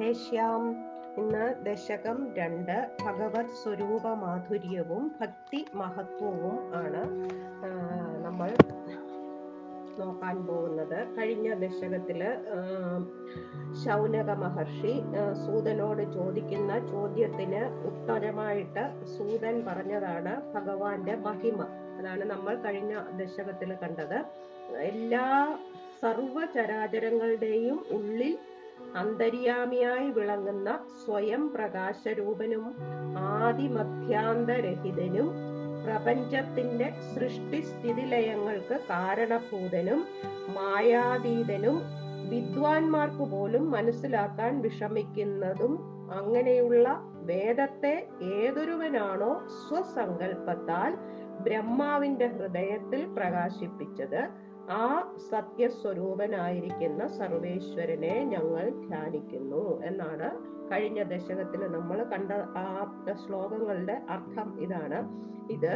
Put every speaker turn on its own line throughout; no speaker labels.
രാധേശ്യാം ഇന്ന് ദശകം രണ്ട് ഭഗവത് സ്വരൂപ മാധുര്യവും ഭക്തി മഹത്വവും ആണ് നമ്മൾ നോക്കാൻ പോകുന്നത്. കഴിഞ്ഞ ദശകത്തിൽ ശൗനക മഹർഷി സൂതനോട് ചോദിക്കുന്ന ചോദ്യത്തിന് ഉത്തരമായിട്ട് സൂതൻ പറഞ്ഞതാണ് ഭഗവാന്റെ മഹിമ. അതാണ് നമ്മൾ കഴിഞ്ഞ ദശകത്തിൽ കണ്ടത്. എല്ലാ സർവചരാചരങ്ങളുടെയും ഉള്ളിൽ അന്തര്യാമിയായി വിളങ്ങുന്ന സ്വയം പ്രകാശരൂപനും ആദിമധ്യാന്തരഹിതനും പ്രപഞ്ചത്തിന്റെ സൃഷ്ടിസ്ഥിതിലയങ്ങൾക്ക് കാരണഭൂതനും മായാതീതനും വിദ്വാൻമാർക്ക് പോലും മനസ്സിലാക്കാൻ വിഷമിക്കുന്നതും അങ്ങനെയുള്ള വേദത്തെ ഏതൊരുവനാണോ സ്വസങ്കല്പത്താൽ ബ്രഹ്മാവിന്റെ ഹൃദയത്തിൽ പ്രകാശിപ്പിച്ചത്. ആ സത്യസ്വരൂപനായിരിക്കുന്ന സർവേശ്വരനെ ഞങ്ങൾ ധ്യാനിക്കുന്നു എന്നാണ് കഴിഞ്ഞ ദശകത്തിൽ നമ്മൾ കണ്ട ആ ശ്ലോകങ്ങളുടെ അർത്ഥം ഇതാണ്. ഇത്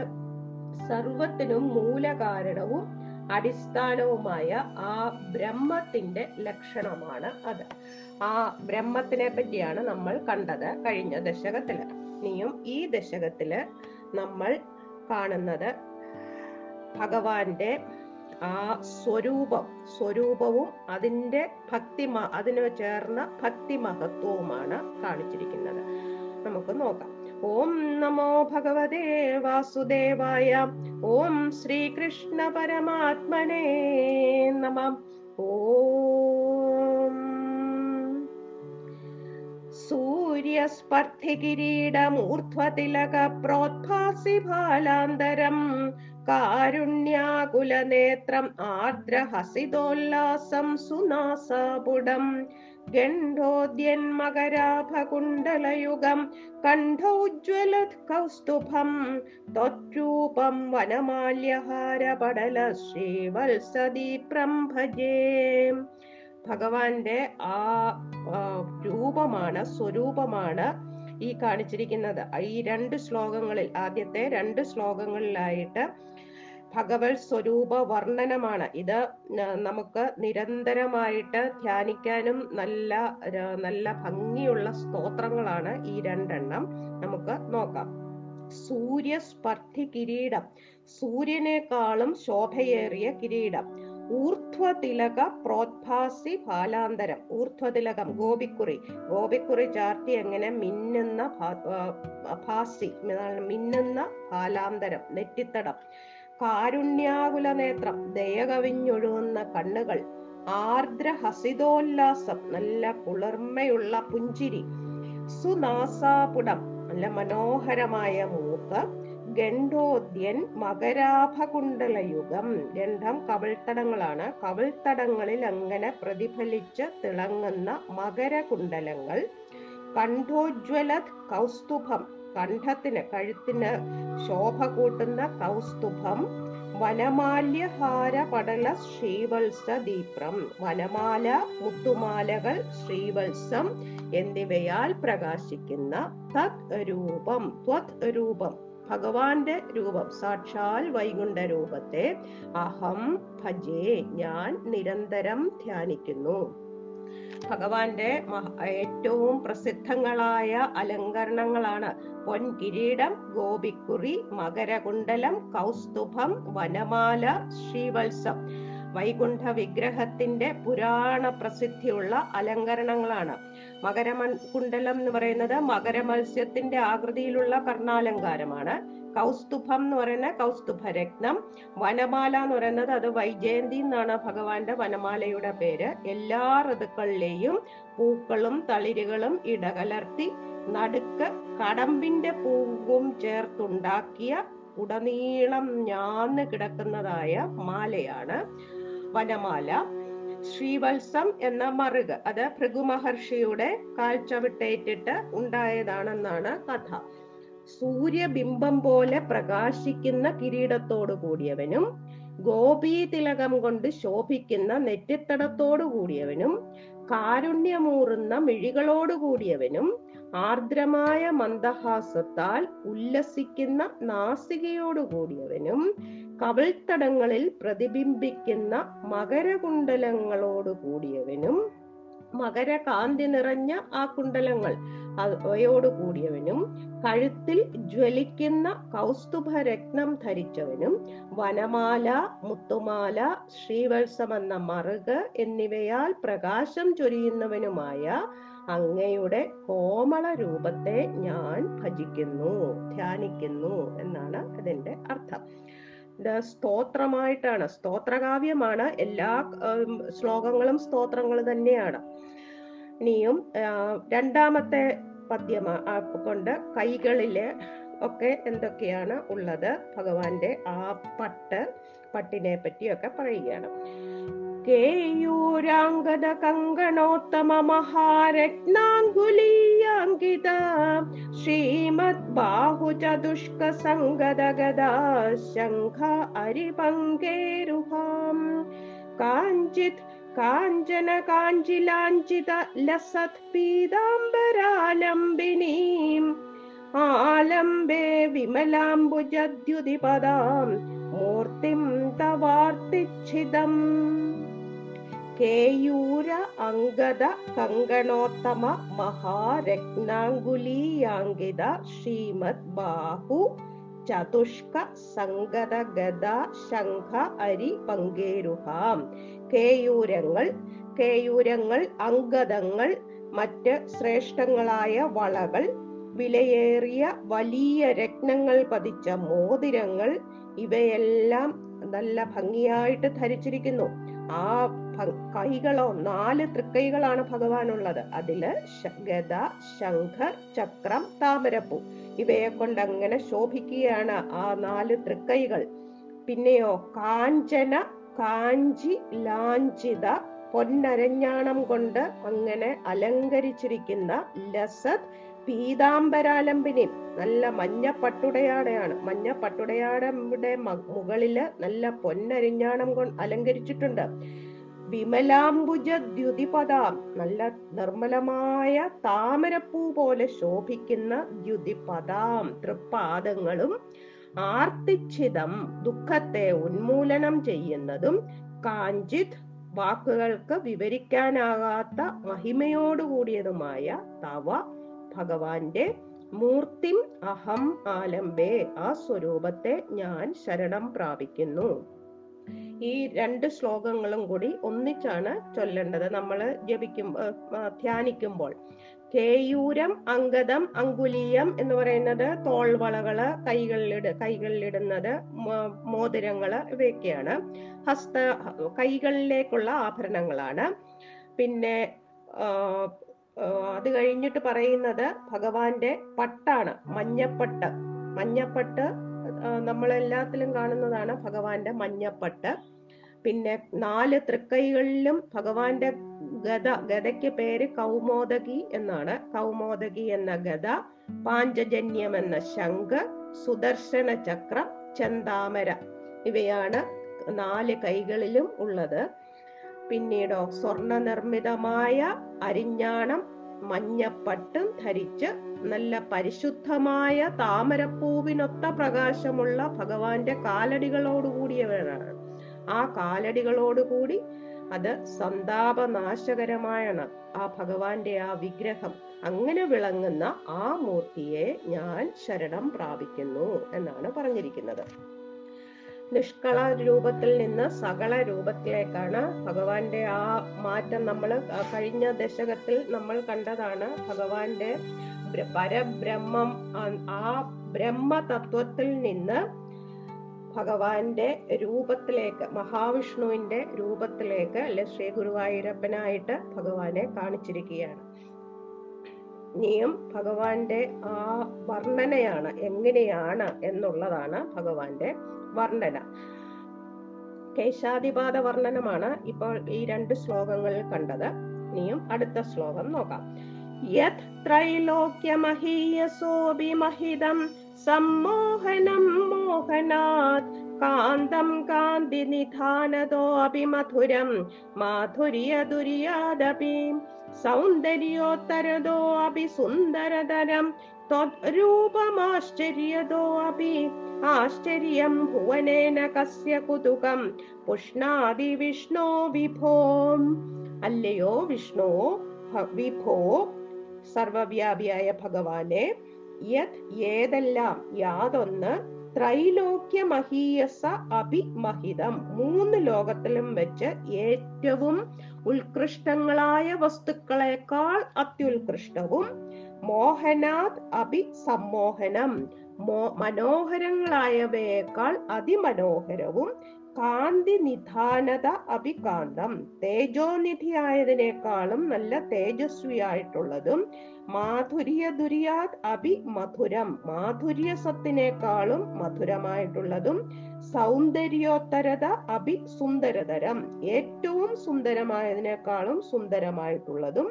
സർവത്തിനും മൂലകാരണവും അടിസ്ഥാനവുമായ ആ ബ്രഹ്മത്തിന്റെ ലക്ഷണമാണ് അത്. ആ ബ്രഹ്മത്തിനെ പറ്റിയാണ് നമ്മൾ കണ്ടത് കഴിഞ്ഞ ദശകത്തിൽ ഇനിയും ഈ ദശകത്തിൽ നമ്മൾ കാണുന്നത് ഭഗവാന്റെ ആ സ്വരൂപം സ്വരൂപവും അതിന്റെ ഭക്തി അതിന് ചേർന്ന ഭക്തി മഹത്വവുമാണ് കാണിച്ചിരിക്കുന്നത്. നമുക്ക് നോക്കാം. ഓം നമോ ഭഗവതേ വാസുദേവായ ഓം ശ്രീകൃഷ്ണ പരമാത്മനേ നമ. ഓം. സൂര്യസ്പർദ്ധികിരീടമൂർധ്വതിലക പ്രോത്ഭാസി ഫാലാന്തരം കാരുണ്യാകുലനേത്രം ആർദ്രഹസിതോല്ലാസം സുനാസാപുടം. ഗണ്ഡോദ്യന്മകരാഭകുണ്ടലയുഗം കണ്ഠോജ്വല കൗസ്തുഭം. ത്വരൂപം വനമാല്യഹാരപടല ശ്രീവത്സദീപ്രം ഭജേ ഭഗവാന്റെ ആ ആ, രൂപമാണ് സ്വരൂപമാണ് ഈ കാണിച്ചിരിക്കുന്നത്. ഈ രണ്ട് ശ്ലോകങ്ങളിൽ ആദ്യത്തെ രണ്ട് ശ്ലോകങ്ങളിലായിട്ട് ഭഗവത് സ്വരൂപ വർണനമാണ് ഇത് നമുക്ക് നിരന്തരമായിട്ട് ധ്യാനിക്കാനും നല്ല നല്ല ഭംഗിയുള്ള സ്തോത്രങ്ങളാണ് ഈ രണ്ടെണ്ണം. നമുക്ക് നോക്കാം. സൂര്യസ്പർദ്ധി കിരീടം സൂര്യനേക്കാളും ശോഭയേറിയ കിരീടം. ഊർധ്വതിലക പ്രോത്ഭാസി ഫാലാന്തരം. ഊർധ്വതിലകം ഗോപിക്കുറി. ഗോപിക്കുറി ചാർത്തി എങ്ങനെ മിന്നുന്ന ഭാസി മിന്നുന്ന ഫാലാന്തരം നെറ്റിത്തടം. കാരുണ്യാകുല നേത്രം ദയ കവിഞ്ഞൊഴുകുന്ന കണ്ണുകൾ ആർദ്ര ഹസിതോല്ലാസം നല്ല കുളിർമയുള്ള പുഞ്ചിരി സുനാസാപുടം നല്ല മനോഹരമായ മൂക്ക് ഗണ്ഡോദ്യൻ മകരാഭകുണ്ടലയുഗം ഗണ്ഡം കവിൾത്തടങ്ങളാണ്. കവിൾത്തടങ്ങളിൽ അങ്ങനെ പ്രതിഫലിച്ച് തിളങ്ങുന്ന മകരകുണ്ടലങ്ങൾ കണ്ഠോജ്വല കൗസ്തുഭം കണ്ഠത്തിന് കഴുത്തിന് ശോഭ കൂട്ടുന്ന കൗസ്തുഭം വനമാല്യഹാര പടല ശ്രീവത്സ ദീപ്രം വനമാല മുത്തുമാലകൾ ശ്രീവത്സം എന്നിവയാൽ പ്രകാശിക്കുന്ന തത് രൂപം ത്വത് രൂപം ഭഗവാന്റെ രൂപം സാക്ഷാൽ വൈകുണ്ഠ രൂപത്തെ അഹം ഭജേ ഞാൻ നിരന്തരം ധ്യാനിക്കുന്നു. ഭഗവാന്റെ ഏറ്റവും പ്രസിദ്ധങ്ങളായ അലങ്കരണങ്ങളാണ്. പൊൻകിരീടം ഗോപിക്കുറി മകരകുണ്ടലം കൗസ്തുഭം വനമാല ശ്രീവത്സം. വൈകുണ്ഠ വിഗ്രഹത്തിന്റെ പുരാണ പ്രസിദ്ധിയുള്ള അലങ്കരണങ്ങളാണ്. മകരമ കുണ്ടലം എന്ന് പറയുന്നത് മകരമത്സ്യത്തിന്റെ ആകൃതിയിലുള്ള കർണാലങ്കാരമാണ്. കൗസ്തുഭം എന്ന് പറയുന്ന കൗസ്തുഭരത്നം വനമാല എന്ന് പറയുന്നത് അത് വൈജയന്തി എന്നാണ് ഭഗവാന്റെ വനമാലയുടെ പേര്. എല്ലാ ഋതുക്കളിലെയും പൂക്കളും തളിരുകളും ഇടകലർത്തി നടുക്ക് കടമ്പിന്റെ പൂവും ചേർത്തുണ്ടാക്കിയ ഉടനീളം ഞാന്ന് കിടക്കുന്നതായ മാലയാണ് വനമാല. ശ്രീവത്സം എന്ന മറുക് അത് ഭൃഗു മഹർഷിയുടെ കാൽച്ചവിട്ടേറ്റിട്ട് ഉണ്ടായതാണെന്നാണ് കഥ. സൂര്യബിംബം പോലെ പ്രകാശിക്കുന്ന കിരീടത്തോടു കൂടിയവനും ഗോപീതിലകം കൊണ്ട് ശോഭിക്കുന്ന നെറ്റിത്തടത്തോടു കൂടിയവനും കാരുണ്യമൂറുന്ന മിഴികളോടു കൂടിയവനും ആർദ്രമായ മന്ദഹാസത്താൽ ഉല്ലസിക്കുന്ന നാസികയോടു കൂടിയവനും കവിൾത്തടങ്ങളിൽ പ്രതിബിംബിക്കുന്ന മകരകുണ്ടലങ്ങളോടു കൂടിയവനും മകരകാന്തി നിറഞ്ഞ ആ കുണ്ടലങ്ങൾ അവയോട് കൂടിയവനും കഴുത്തിൽ ജ്വലിക്കുന്ന കൗസ്തുഭ രത്നം ധരിച്ചവനും വനമാല മുത്തുമാല ശ്രീവത്സം എന്ന മറുക് എന്നിവയാൽ പ്രകാശം ചൊരിയുന്നവനുമായ അങ്ങയുടെ കോമള രൂപത്തെ ഞാൻ ഭജിക്കുന്നു ധ്യാനിക്കുന്നു എന്നാണ് അതിന്റെ അർത്ഥം. സ്തോത്രമായിട്ടാണ് സ്തോത്രകാവ്യമാണ്. എല്ലാ ശ്ലോകങ്ങളും സ്തോത്രങ്ങൾ തന്നെയാണ്. ഇനിയും രണ്ടാമത്തെ പദ്യം കൊണ്ട് കൈകളിൽ ഒക്കെ എന്തൊക്കെയാണ് ഉള്ളത്? ഭഗവാന്റെ ആ പട്ട് പട്ടിനെ പറ്റിയൊക്കെ പറയുകയാണ്. കേയൂരാംഗത കങ്കണോത്തമ മഹാരത്നാങ്കുലീയാങ്കിത ശ്രീമദ് ബാഹു ചതുഷ്ക സംഗത ഗദാ ശംഖ അരിപങ്കേരുഹാം. കാഞ്ചിത് കാഞ്ചന കാഞ്ചിലാഞ്ചിത ലസത് പീതാംബരാലംബിനീം. ആലംബേ വിമലാംബുജദ്യുതിപദാം. മൂർത്തിം തവാർത്തിച്ഛിതം. കേയൂര അംഗത കങ്കണോത്തമ മഹാരത്നാങ്കുലീയാങ്കിത ശ്രീമദ് ബാഹു. ചതുഷ്ക സംഗത ഗദ ശംഖ അരി പങ്കേരുഹാം. കേയൂരങ്ങൾ കേയൂരങ്ങൾ അങ്കദങ്ങൾ മറ്റ് ശ്രേഷ്ഠങ്ങളായ വളകൾ വിലയേറിയ വലിയ രത്നങ്ങൾ പതിച്ച മോതിരങ്ങൾ ഇവയെല്ലാം നല്ല ഭംഗിയായിട്ട് ധരിച്ചിരിക്കുന്നു. ആ കൈകളോ നാല് തൃക്കൈകളാണ് ഭഗവാനുള്ളത്. അതിൽ ഗത ശംഖ ചക്രം താമരപ്പൂ. ഇവയെ കൊണ്ട് അങ്ങനെ ശോഭിക്കുകയാണ് ആ നാല് തൃക്കൈകൾ. പിന്നെയോ കാഞ്ചന കാഞ്ചി ലാഞ്ചിത പൊന്നരഞ്ഞാണം കൊണ്ട് അങ്ങനെ അലങ്കരിച്ചിരിക്കുന്ന ലസത് പീതാംബരാലംബിനി നല്ല മഞ്ഞ പട്ടുടയാടയാണ്. മഞ്ഞ പട്ടുടയാടയുടെ മുകളിൽ നല്ല പൊന്നരിഞ്ഞാണം കൊണ്ട് അലങ്കരിച്ചിട്ടുണ്ട്. വിമലാംബുജ ദ്യുതിപദാം നല്ല നിർമ്മലമായ താമരപ്പൂ പോലെ ശോഭിക്കുന്ന ദ്യുതിപദാം. തൃപ്പാദങ്ങളും ആർത്തിച്ഛിതം ദുഃഖത്തെ ഉന്മൂലനം ചെയ്യുന്നതും കാഞ്ചിത് വാക്കുകൾക്ക് വിവരിക്കാനാകാത്ത മഹിമയോടുകൂടിയതുമായ തവ ഭഗവാന്റെ മൂർത്തിം അഹം ആലംബേ. ആ സ്വരൂപത്തെ ഞാൻ ശരണം പ്രാപിക്കുന്നു. ഈ രണ്ട് ശ്ലോകങ്ങളും കൂടി ഒന്നിച്ചാണ് ചൊല്ലേണ്ടത്. നമ്മൾ ജപിക്കും ധ്യാനിക്കുമ്പോൾ. കേയൂരം അങ്കദം അങ്കുലീയം എന്ന് പറയുന്നത് തോൾവളകൾ കൈകളിലിട കൈകളിലിടുന്നത് മോതിരങ്ങൾ ഇവയൊക്കെയാണ്. ഹസ്ത കൈകളിലേക്കുള്ള ആഭരണങ്ങളാണ്. പിന്നെ അത് കഴിഞ്ഞിട്ട് പറയുന്നത് ഭഗവാന്റെ പട്ടാണ് മഞ്ഞപ്പട്ട്. മഞ്ഞപ്പട്ട് നമ്മളെല്ലാത്തിലും കാണുന്നതാണ് ഭഗവാന്റെ മഞ്ഞപ്പട്ട്. പിന്നെ നാല് തൃക്കൈകളിലും ഭഗവാന്റെ ഗദ ഗതയ്ക്ക് പേര് കൗമോദകി എന്നാണ്. കൗമോദകി എന്ന ഗത പാഞ്ചജന്യം എന്ന ശംഖ് സുദർശന ചക്രം ചന്ദാമര ഇവയാണ് നാല് കൈകളിലും ഉള്ളത്. പിന്നീടോ സ്വർണ നിർമ്മിതമായ അരിഞ്ഞാണം മഞ്ഞപ്പട്ടും ധരിച്ച് നല്ല പരിശുദ്ധമായ താമരപ്പൂവിനൊത്ത പ്രകാശമുള്ള ഭഗവാന്റെ കാലടികളോടുകൂടിയവരാണ്. ആ കാലടികളോടുകൂടി അത് സന്താപനാശകരമായാണ്. ആ ഭഗവാന്റെ ആ വിഗ്രഹം അങ്ങനെ വിളങ്ങുന്ന ആ മൂർത്തിയെ ഞാൻ ശരണം പ്രാപിക്കുന്നു എന്നാണ് പറഞ്ഞിരിക്കുന്നത്. നിഷ്കള രൂപത്തിൽ നിന്ന് സകള രൂപത്തിലേക്കാണ് ഭഗവാന്റെ ആ മാറ്റം നമ്മൾ കഴിഞ്ഞ ദശകത്തിൽ നമ്മൾ കണ്ടതാണ് ഭഗവാന്റെ പരബ്രഹ്മം ആ- ബ്രഹ്മ തത്വത്തിൽ നിന്ന് ഭഗവാന്റെ രൂപത്തിലേക്ക് മഹാവിഷ്ണുവിന്റെ രൂപത്തിലേക്ക് അല്ലെ ശ്രീ ഗുരുവായൂരപ്പനായിട്ട് ഭഗവാനെ കാണിച്ചിരിക്കുകയാണ്. ഇനിയും ഭഗവാന്റെ ആ വർണനയാണ് എങ്ങനെയാണ് എന്നുള്ളതാണ് ഭഗവാന്റെ വർണന. കേശാധിപാത വർണനമാണ് ഇപ്പോൾ ഈ രണ്ട് ശ്ലോകങ്ങളിൽ കണ്ടത്. ഇനിയും അടുത്ത ശ്ലോകം നോക്കാം. യത് ത്രൈലോക്യമഹീയസോഭിമഹിതം सम्मोहनं मोहनात् कान्तं कान्तिनिधानतोऽपि मधुरं माधुर्यदुर्यादपि सौन्दर्योत्तरतोऽपि सुन्दरतरं त्वद्रूपमाश्चर्यतोऽपि ആശ്ചര്യം ഭുവനേന കസ്യ കുതുകം പുഷ്ണാതി വിഷ്ണോ വിഭോ അല്ലയോ വിഷ്ണു ഭ- വിഭോ സർവവ്യാപിയായ ഭഗവാനെ യത് ഏതെല്ലാം? യാതൊന്ന്. ത്രൈലോക്യ മഹീയസ അഭിമഹിതം. മൂന്ന് ലോകത്തിലും വെച്ച് ഏറ്റവും ഉത്കൃഷ്ടങ്ങളായ വസ്തുക്കളെക്കാൾ അത്യുത്കൃഷ്ടവും മോഹനാത് അഭി സമ്മോഹനം മനോഹരങ്ങളായവയേക്കാൾ അതിമനോഹരവും കാന്തി നിധാനത അഭികാന്തം. തേജോനിധിയായതിനേക്കാളും നല്ല തേജസ്വിയായിട്ടുള്ളതും മാധുര്യ ദുര്യാത് അഭി മധുരം മാധുര്യ സത്തിനേക്കാളും മധുരമായിട്ടുള്ളതും സൗന്ദര്യോത്തരത അഭി സുന്ദരതരം ഏറ്റവും സുന്ദരമായതിനേക്കാളും സുന്ദരമായിട്ടുള്ളതും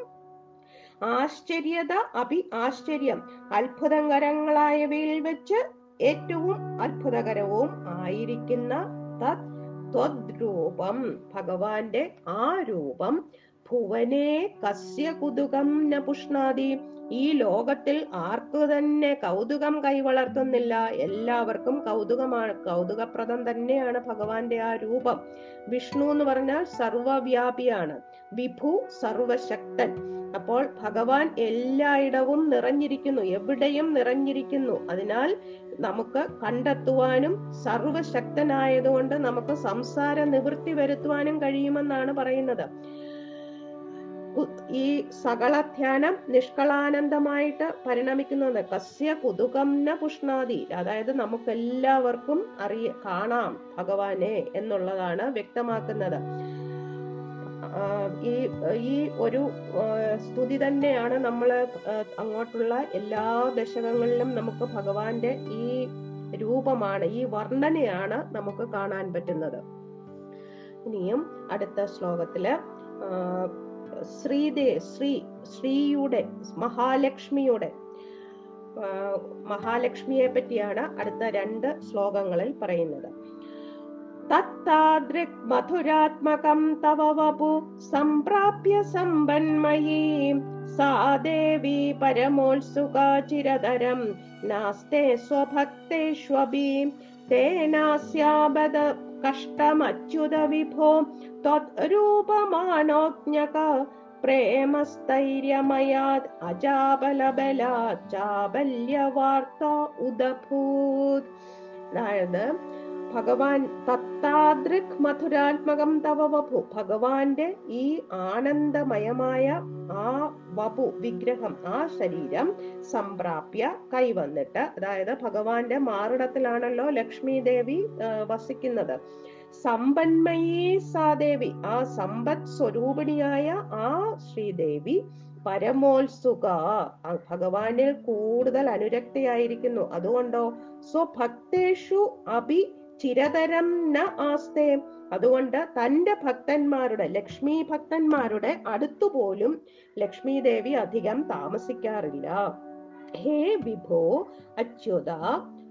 ആശ്ചര്യത അഭി ആശ്ചര്യം. അത്ഭുതകരങ്ങളായവയിൽ വെച്ച് ഏറ്റവും അത്ഭുതകരവും ആയിരിക്കുന്ന തത് ത്വദ്രൂപം. ഭഗവാന്റെ ആ രൂപം ഭുവനേ കസ്യ കുതുകം ന പുഷ്ണാതി ഈ ലോകത്തിൽ ആർക്കു തന്നെ കൗതുകം കൈവളർത്തുന്നില്ല. എല്ലാവർക്കും കൗതുകമാണ് കൗതുകപ്രദം തന്നെയാണ് ഭഗവാന്റെ ആ രൂപം. വിഷ്ണു എന്ന് പറഞ്ഞാൽ സർവവ്യാപിയാണ്. വിഭു സർവശക്തൻ. അപ്പോൾ ഭഗവാൻ എല്ലായിടവും നിറഞ്ഞിരിക്കുന്നു എവിടെയും നിറഞ്ഞിരിക്കുന്നു. അതിനാൽ നമുക്ക് കണ്ടെത്തുവാനും സർവശക്തനായതുകൊണ്ട് നമുക്ക് സംസാര നിവൃത്തി വരുത്തുവാനും കഴിയുമെന്നാണ് പറയുന്നത്. ഈ സകള ധ്യാനം നിഷ്കളാനന്ദമായിട്ട് പരിണമിക്കുന്നത് കസ്യ കുതുകം ന പുഷ്ണാതി അതായത് നമുക്ക് എല്ലാവർക്കും അറിയ കാണാം ഭഗവാനെ എന്നുള്ളതാണ് വ്യക്തമാക്കുന്നത്. ഈ ഈ ഒരു സ്തുതി തന്നെയാണ് നമ്മൾ അങ്ങോട്ടുള്ള എല്ലാ ദശകങ്ങളിലും നമുക്ക് ഭഗവാന്റെ ഈ രൂപമാണ് ഈ വർണനയാണ് നമുക്ക് കാണാൻ പറ്റുന്നത്. ഇനിയും അടുത്ത ശ്ലോകത്തിൽ ശ്രീദേ ശ്രീ ശ്രീയുടെ മഹാലക്ഷ്മിയുടെ മഹാലക്ഷ്മിയെ പറ്റിയാണ് അടുത്ത രണ്ട് ശ്ലോകങ്ങളിൽ പറയുന്നത്. തത്താദൃക് മധുരാത്മകം തവ വപു സംപ്രാപ്യ സമ്പന്മയീ സാ ദേവി പരമോത്സുകാ ചിരതരം നാസ്തേ സ്വഭക്തേഷ്വപി തേനാസ്യാബദ കഷ്ടമച്യുത വിഭോ ത്വദ്രൂപമാനോജ്ഞക പ്രേമസ്ഥൈര്യമയാത് അജാബലബലാത് ചാബല്യവാർത്ത ഉദഭൂത്. അതായത് ഭഗവാൻ തത്താദൃക് മധുരാത്മകം തവ വപു. ഭഗവാന്റെ ഈ ആനന്ദമയമായ ആ വപു വിഗ്രഹം ആ ശരീരം സംപ്രാപ്യ കൈവന്നിട്ട് അതായത് ഭഗവാന്റെ മാറിടത്തിലാണല്ലോ ലക്ഷ്മി ദേവി വസിക്കുന്നത്. സമ്പന്മയീ സാദേവി ആ സമ്പത് സ്വരൂപിണിയായ ആ ശ്രീദേവി പരമോത്സുക. ഭഗവാനിൽ കൂടുതൽ അനുരക്തിയായിരിക്കുന്നു. അതുകൊണ്ടോ സ്വഭക്തേഷു അഭി ചിരതരം ന ആസ്തേ. അതുകൊണ്ട് തന്റെ ഭക്തന്മാരുടെ ലക്ഷ്മി ഭക്തന്മാരുടെ അടുത്തുപോലും ലക്ഷ്മി ദേവി അധികം താമസിക്കാറില്ല. ഹേ വിഭോ അച്യുത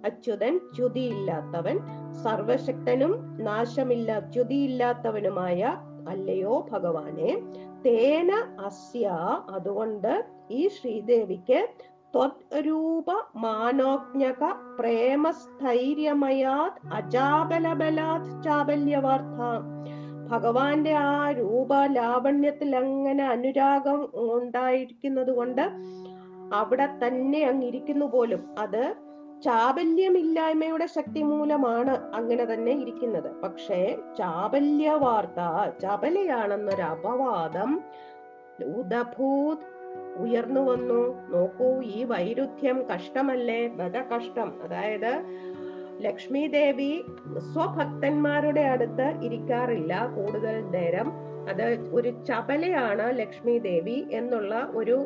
അച്യുതൻ ച്യുതിയില്ലാത്തവൻ സർവശക്തനും നാശമില്ല ച്യുതിയില്ലാത്തവനുമായ അല്ലയോ ഭഗവാനെ. തേന അസ്യ അതുകൊണ്ട് ഈ ശ്രീദേവിക്ക് മാനോജ്ഞക പ്രേമസ്ഥൈര്യമയാത് അജാബലബലാത് ചാബല്യവാർത്ഥ ഭഗവാന്റെ ആ രൂപ ലാവണ്യത്തിൽ അങ്ങനെ അനുരാഗം ഉണ്ടായിരിക്കുന്നത് കൊണ്ട് അവിടെ തന്നെ അങ്ങിരിക്കുന്നു പോലും. അത് ചാബല്യമില്ലായ്മയുടെ ശക്തി മൂലമാണ് അങ്ങനെ തന്നെ ഇരിക്കുന്നത്. പക്ഷേ ചാബല്യ വാർത്ത ചാബലയാണെന്നൊരു അപവാദം ഉദഭൂത് ഉയർന്നു വന്നു. നോക്കൂ ഈ വൈരുദ്ധ്യം കഷ്ടമല്ലേ? ബദ കഷ്ടം. അതായത് ലക്ഷ്മി ദേവി സ്വഭക്തന്മാരുടെ അടുത്ത് ഇരിക്കാറില്ല കൂടുതൽ നേരം. അത് ഒരു ചപലയാണ് ലക്ഷ്മി ദേവി എന്നുള്ള ഒരു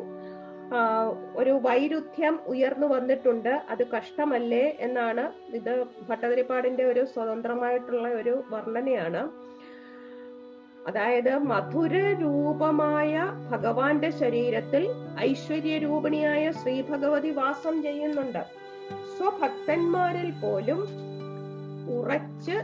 ഒരു വൈരുദ്ധ്യം ഉയർന്നു വന്നിട്ടുണ്ട്. അത് കഷ്ടമല്ലേ? എന്നാണ് ഇത് ഭട്ടതിരിപ്പാടിന്റെ ഒരു സ്വതന്ത്രമായിട്ടുള്ള ഒരു വർണനയാണ്. അതായത് മധുര രൂപമായ ഭഗവാന്റെ ശരീരത്തിൽ ഐശ്വര്യ രൂപിണിയായ ശ്രീ ഭഗവതി വാസം ചെയ്യുന്നുണ്ട്. സ്വഭക്തന്മാരിൽ പോലും ഉറച്ച്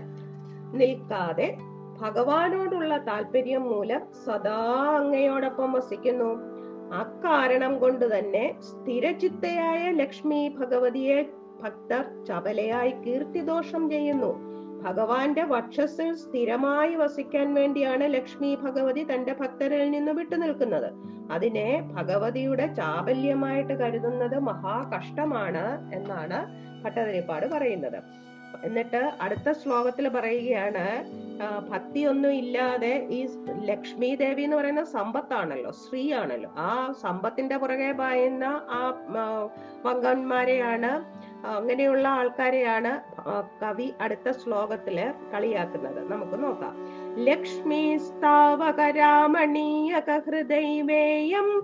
നിൽക്കാതെ ഭഗവാനോടുള്ള താല്പര്യം മൂലം സദാ അങ്ങയോടൊപ്പം വസിക്കുന്നു. അക്കാരണം കൊണ്ട് തന്നെ സ്ഥിരചിത്തയായ ലക്ഷ്മി ഭഗവതിയെ ഭക്തർ ചപലയായി കീർത്തിദോഷം ചെയ്യുന്നു. ഭഗവാന്റെ വക്ഷസിൽ സ്ഥിരമായി വസിക്കാൻ വേണ്ടിയാണ് ലക്ഷ്മി ഭഗവതി തന്റെ ഭക്തരിൽ നിന്ന് വിട്ടുനിൽക്കുന്നത് അതിനെ ഭഗവതിയുടെ ചാബല്യമായിട്ട് കരുതുന്നത് മഹാകഷ്ടമാണ് എന്നാണ് ഭട്ടതിരിപ്പാട് പറയുന്നത്. എന്നിട്ട് അടുത്ത ശ്ലോകത്തിൽ പറയുകയാണ് ഭക്തി ഒന്നും ഇല്ലാതെ ഈ ലക്ഷ്മി ദേവി എന്ന് പറയുന്ന സമ്പത്താണല്ലോ സ്ത്രീ ആണല്ലോ ആ സമ്പത്തിന്റെ പുറകെ പായുന്ന ആ പങ്കന്മാരെയാണ് അങ്ങനെയുള്ള ആൾക്കാരെയാണ് കവി അടുത്ത ശ്ലോകത്തിൽ കളിയാക്കുന്നത്. നമുക്ക് നോക്കാം. ലക്ഷ്മി സ്ഥാവകരാമണീയക ഹൃദൈവേയം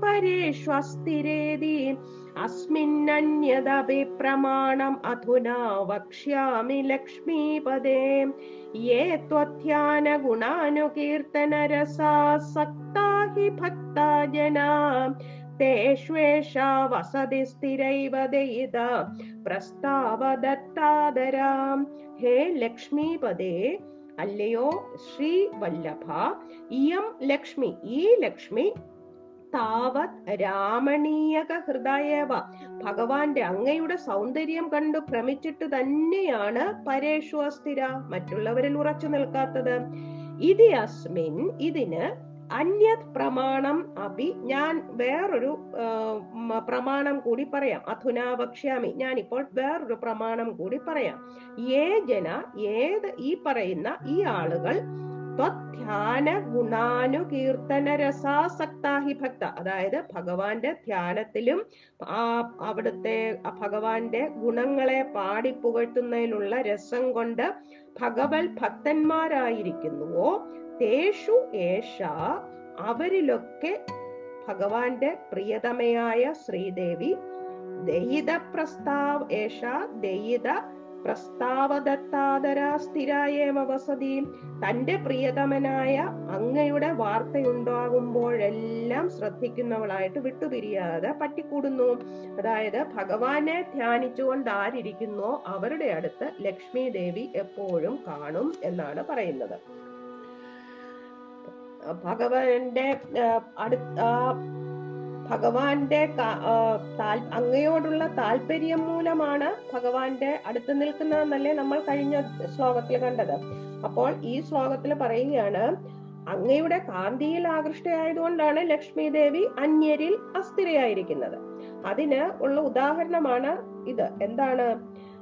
പ്രമാണം അധുനാ വക്ഷ്യാമി ലക്ഷ്മീപദേ യേ ത്വധ്യാന ഗുണാനുകീർത്തന രസാസക്താ ഹി ഭക്ത ജനാ. തേഷ്വേഷാ വസതി സ്ഥിരൈവ ദയിത പ്രസ്താവദത്താദരാം ഹേ ലക്ഷ്മീപദേ അല്ലയോ ശ്രീ വല്ലഭ ഇയം ലക്ഷ്മി ഈ ലക്ഷ്മി താവത് രാമണീയക ഹൃദയവ ഭഗവാന്റെ അങ്ങയുടെ സൗന്ദര്യം കണ്ടു ഭ്രമിച്ചിട്ട് തന്നെയാണ് പരേഷു അസ്ഥിര. മറ്റുള്ളവരിൽ ഉറച്ചു നിൽക്കാത്തത്. ഇത് അസ്മിൻ ഇതിന് അന്യത് പ്രമാണം അഭി. ഞാൻ വേറൊരു പ്രമാണം കൂടി പറയാം. അധുനാ വക്ഷ്യാമി ഞാൻ ഇപ്പോൾ വേറൊരു പ്രമാണം കൂടി പറയാം. ഏ ജന ഏത് ഈ പറയുന്ന ഈ ആളുകൾ ധ്യാന ഭക്ത. അതായത് ഭഗവാന്റെ ധ്യാനത്തിലും ആ അവിടുത്തെ ഭഗവാന്റെ ഗുണങ്ങളെ പാടി പുകഴ്ത്തുന്നതിലുള്ള രസം കൊണ്ട് ഭഗവത് ഭക്തന്മാരായിരിക്കുന്നുവോ? തേഷു ഏഷ അവരിലൊക്കെ ഭഗവാന്റെ പ്രിയതമയായ ശ്രീദേവി. ദയിത പ്രസ്താവ് ഏഷ ദയിത പ്രസ്താവദത്താതരാ സ്ഥിരായേവ വസതി. തന്റെ പ്രിയതമനായ അങ്ങയുടെ വാർത്തയുണ്ടാകുമ്പോഴെല്ലാം ശ്രദ്ധിക്കുന്നവളായിട്ട് വിട്ടുപിരിയാതെ പറ്റിക്കൂടുന്നു. അതായത് ഭഗവാനെ ധ്യാനിച്ചുകൊണ്ട് ആരിയ്ക്കുന്നോ അവരുടെ അടുത്ത് ലക്ഷ്മി ദേവി എപ്പോഴും കാണും എന്നാണ് പറയുന്നത്. ഭഗവാന്റെ അടുത്ത ഭഗവാന്റെ അങ്ങയോടുള്ള താല്പര്യം മൂലമാണ് ഭഗവാന്റെ അടുത്ത് നിൽക്കുന്നതെന്നല്ലേ നമ്മൾ കഴിഞ്ഞ ശ്ലോകത്തിൽ കണ്ടത്. അപ്പോൾ ഈ ശ്ലോകത്തിൽ പറയുകയാണ് അങ്ങയുടെ കാന്തിയിൽ ആകൃഷ്ടയായതുകൊണ്ടാണ് ലക്ഷ്മി ദേവി അന്യരിൽ അസ്ഥിരയായിരിക്കുന്നത്. അതിന് ഉള്ള ഉദാഹരണമാണ് ഇത്. എന്താണ്?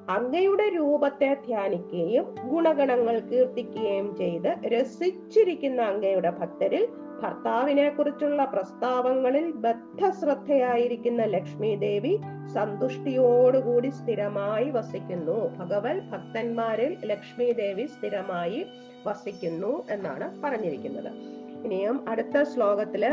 അങ്ങയുടെ രൂപത്തെ ധ്യാനിക്കുകയും ഗുണഗണങ്ങൾ കീർത്തിക്കുകയും ചെയ്ത് രസിച്ചിരിക്കുന്ന അങ്ങയുടെ ഭക്തരിൽ ഭർത്താവിനെ കുറിച്ചുള്ള പ്രസ്താവങ്ങളിൽ ബദ്ധശ്രദ്ധയായിരിക്കുന്ന ലക്ഷ്മി ദേവി സന്തുഷ്ടിയോടുകൂടി സ്ഥിരമായി വസിക്കുന്നു. ഭഗവൽ ഭക്തന്മാരിൽ ലക്ഷ്മി ദേവി സ്ഥിരമായി വസിക്കുന്നു എന്നാണ് പറഞ്ഞിരിക്കുന്നത്. ഇനിയും അടുത്ത ശ്ലോകത്തിൽ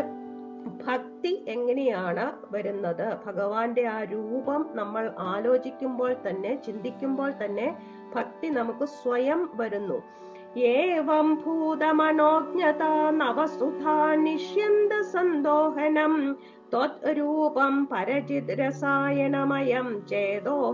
ഭക്തി എങ്ങനെയാണ് വരുന്നത്? ഭഗവാന്റെ ആ രൂപം നമ്മൾ ആലോചിക്കുമ്പോൾ തന്നെ ചിന്തിക്കുമ്പോൾ തന്നെ ഭക്തി നമുക്ക് സ്വയം വരുന്നു. एव निष्यन्द सन्दोहनम्। त्वत् रूपं रसायण चेतो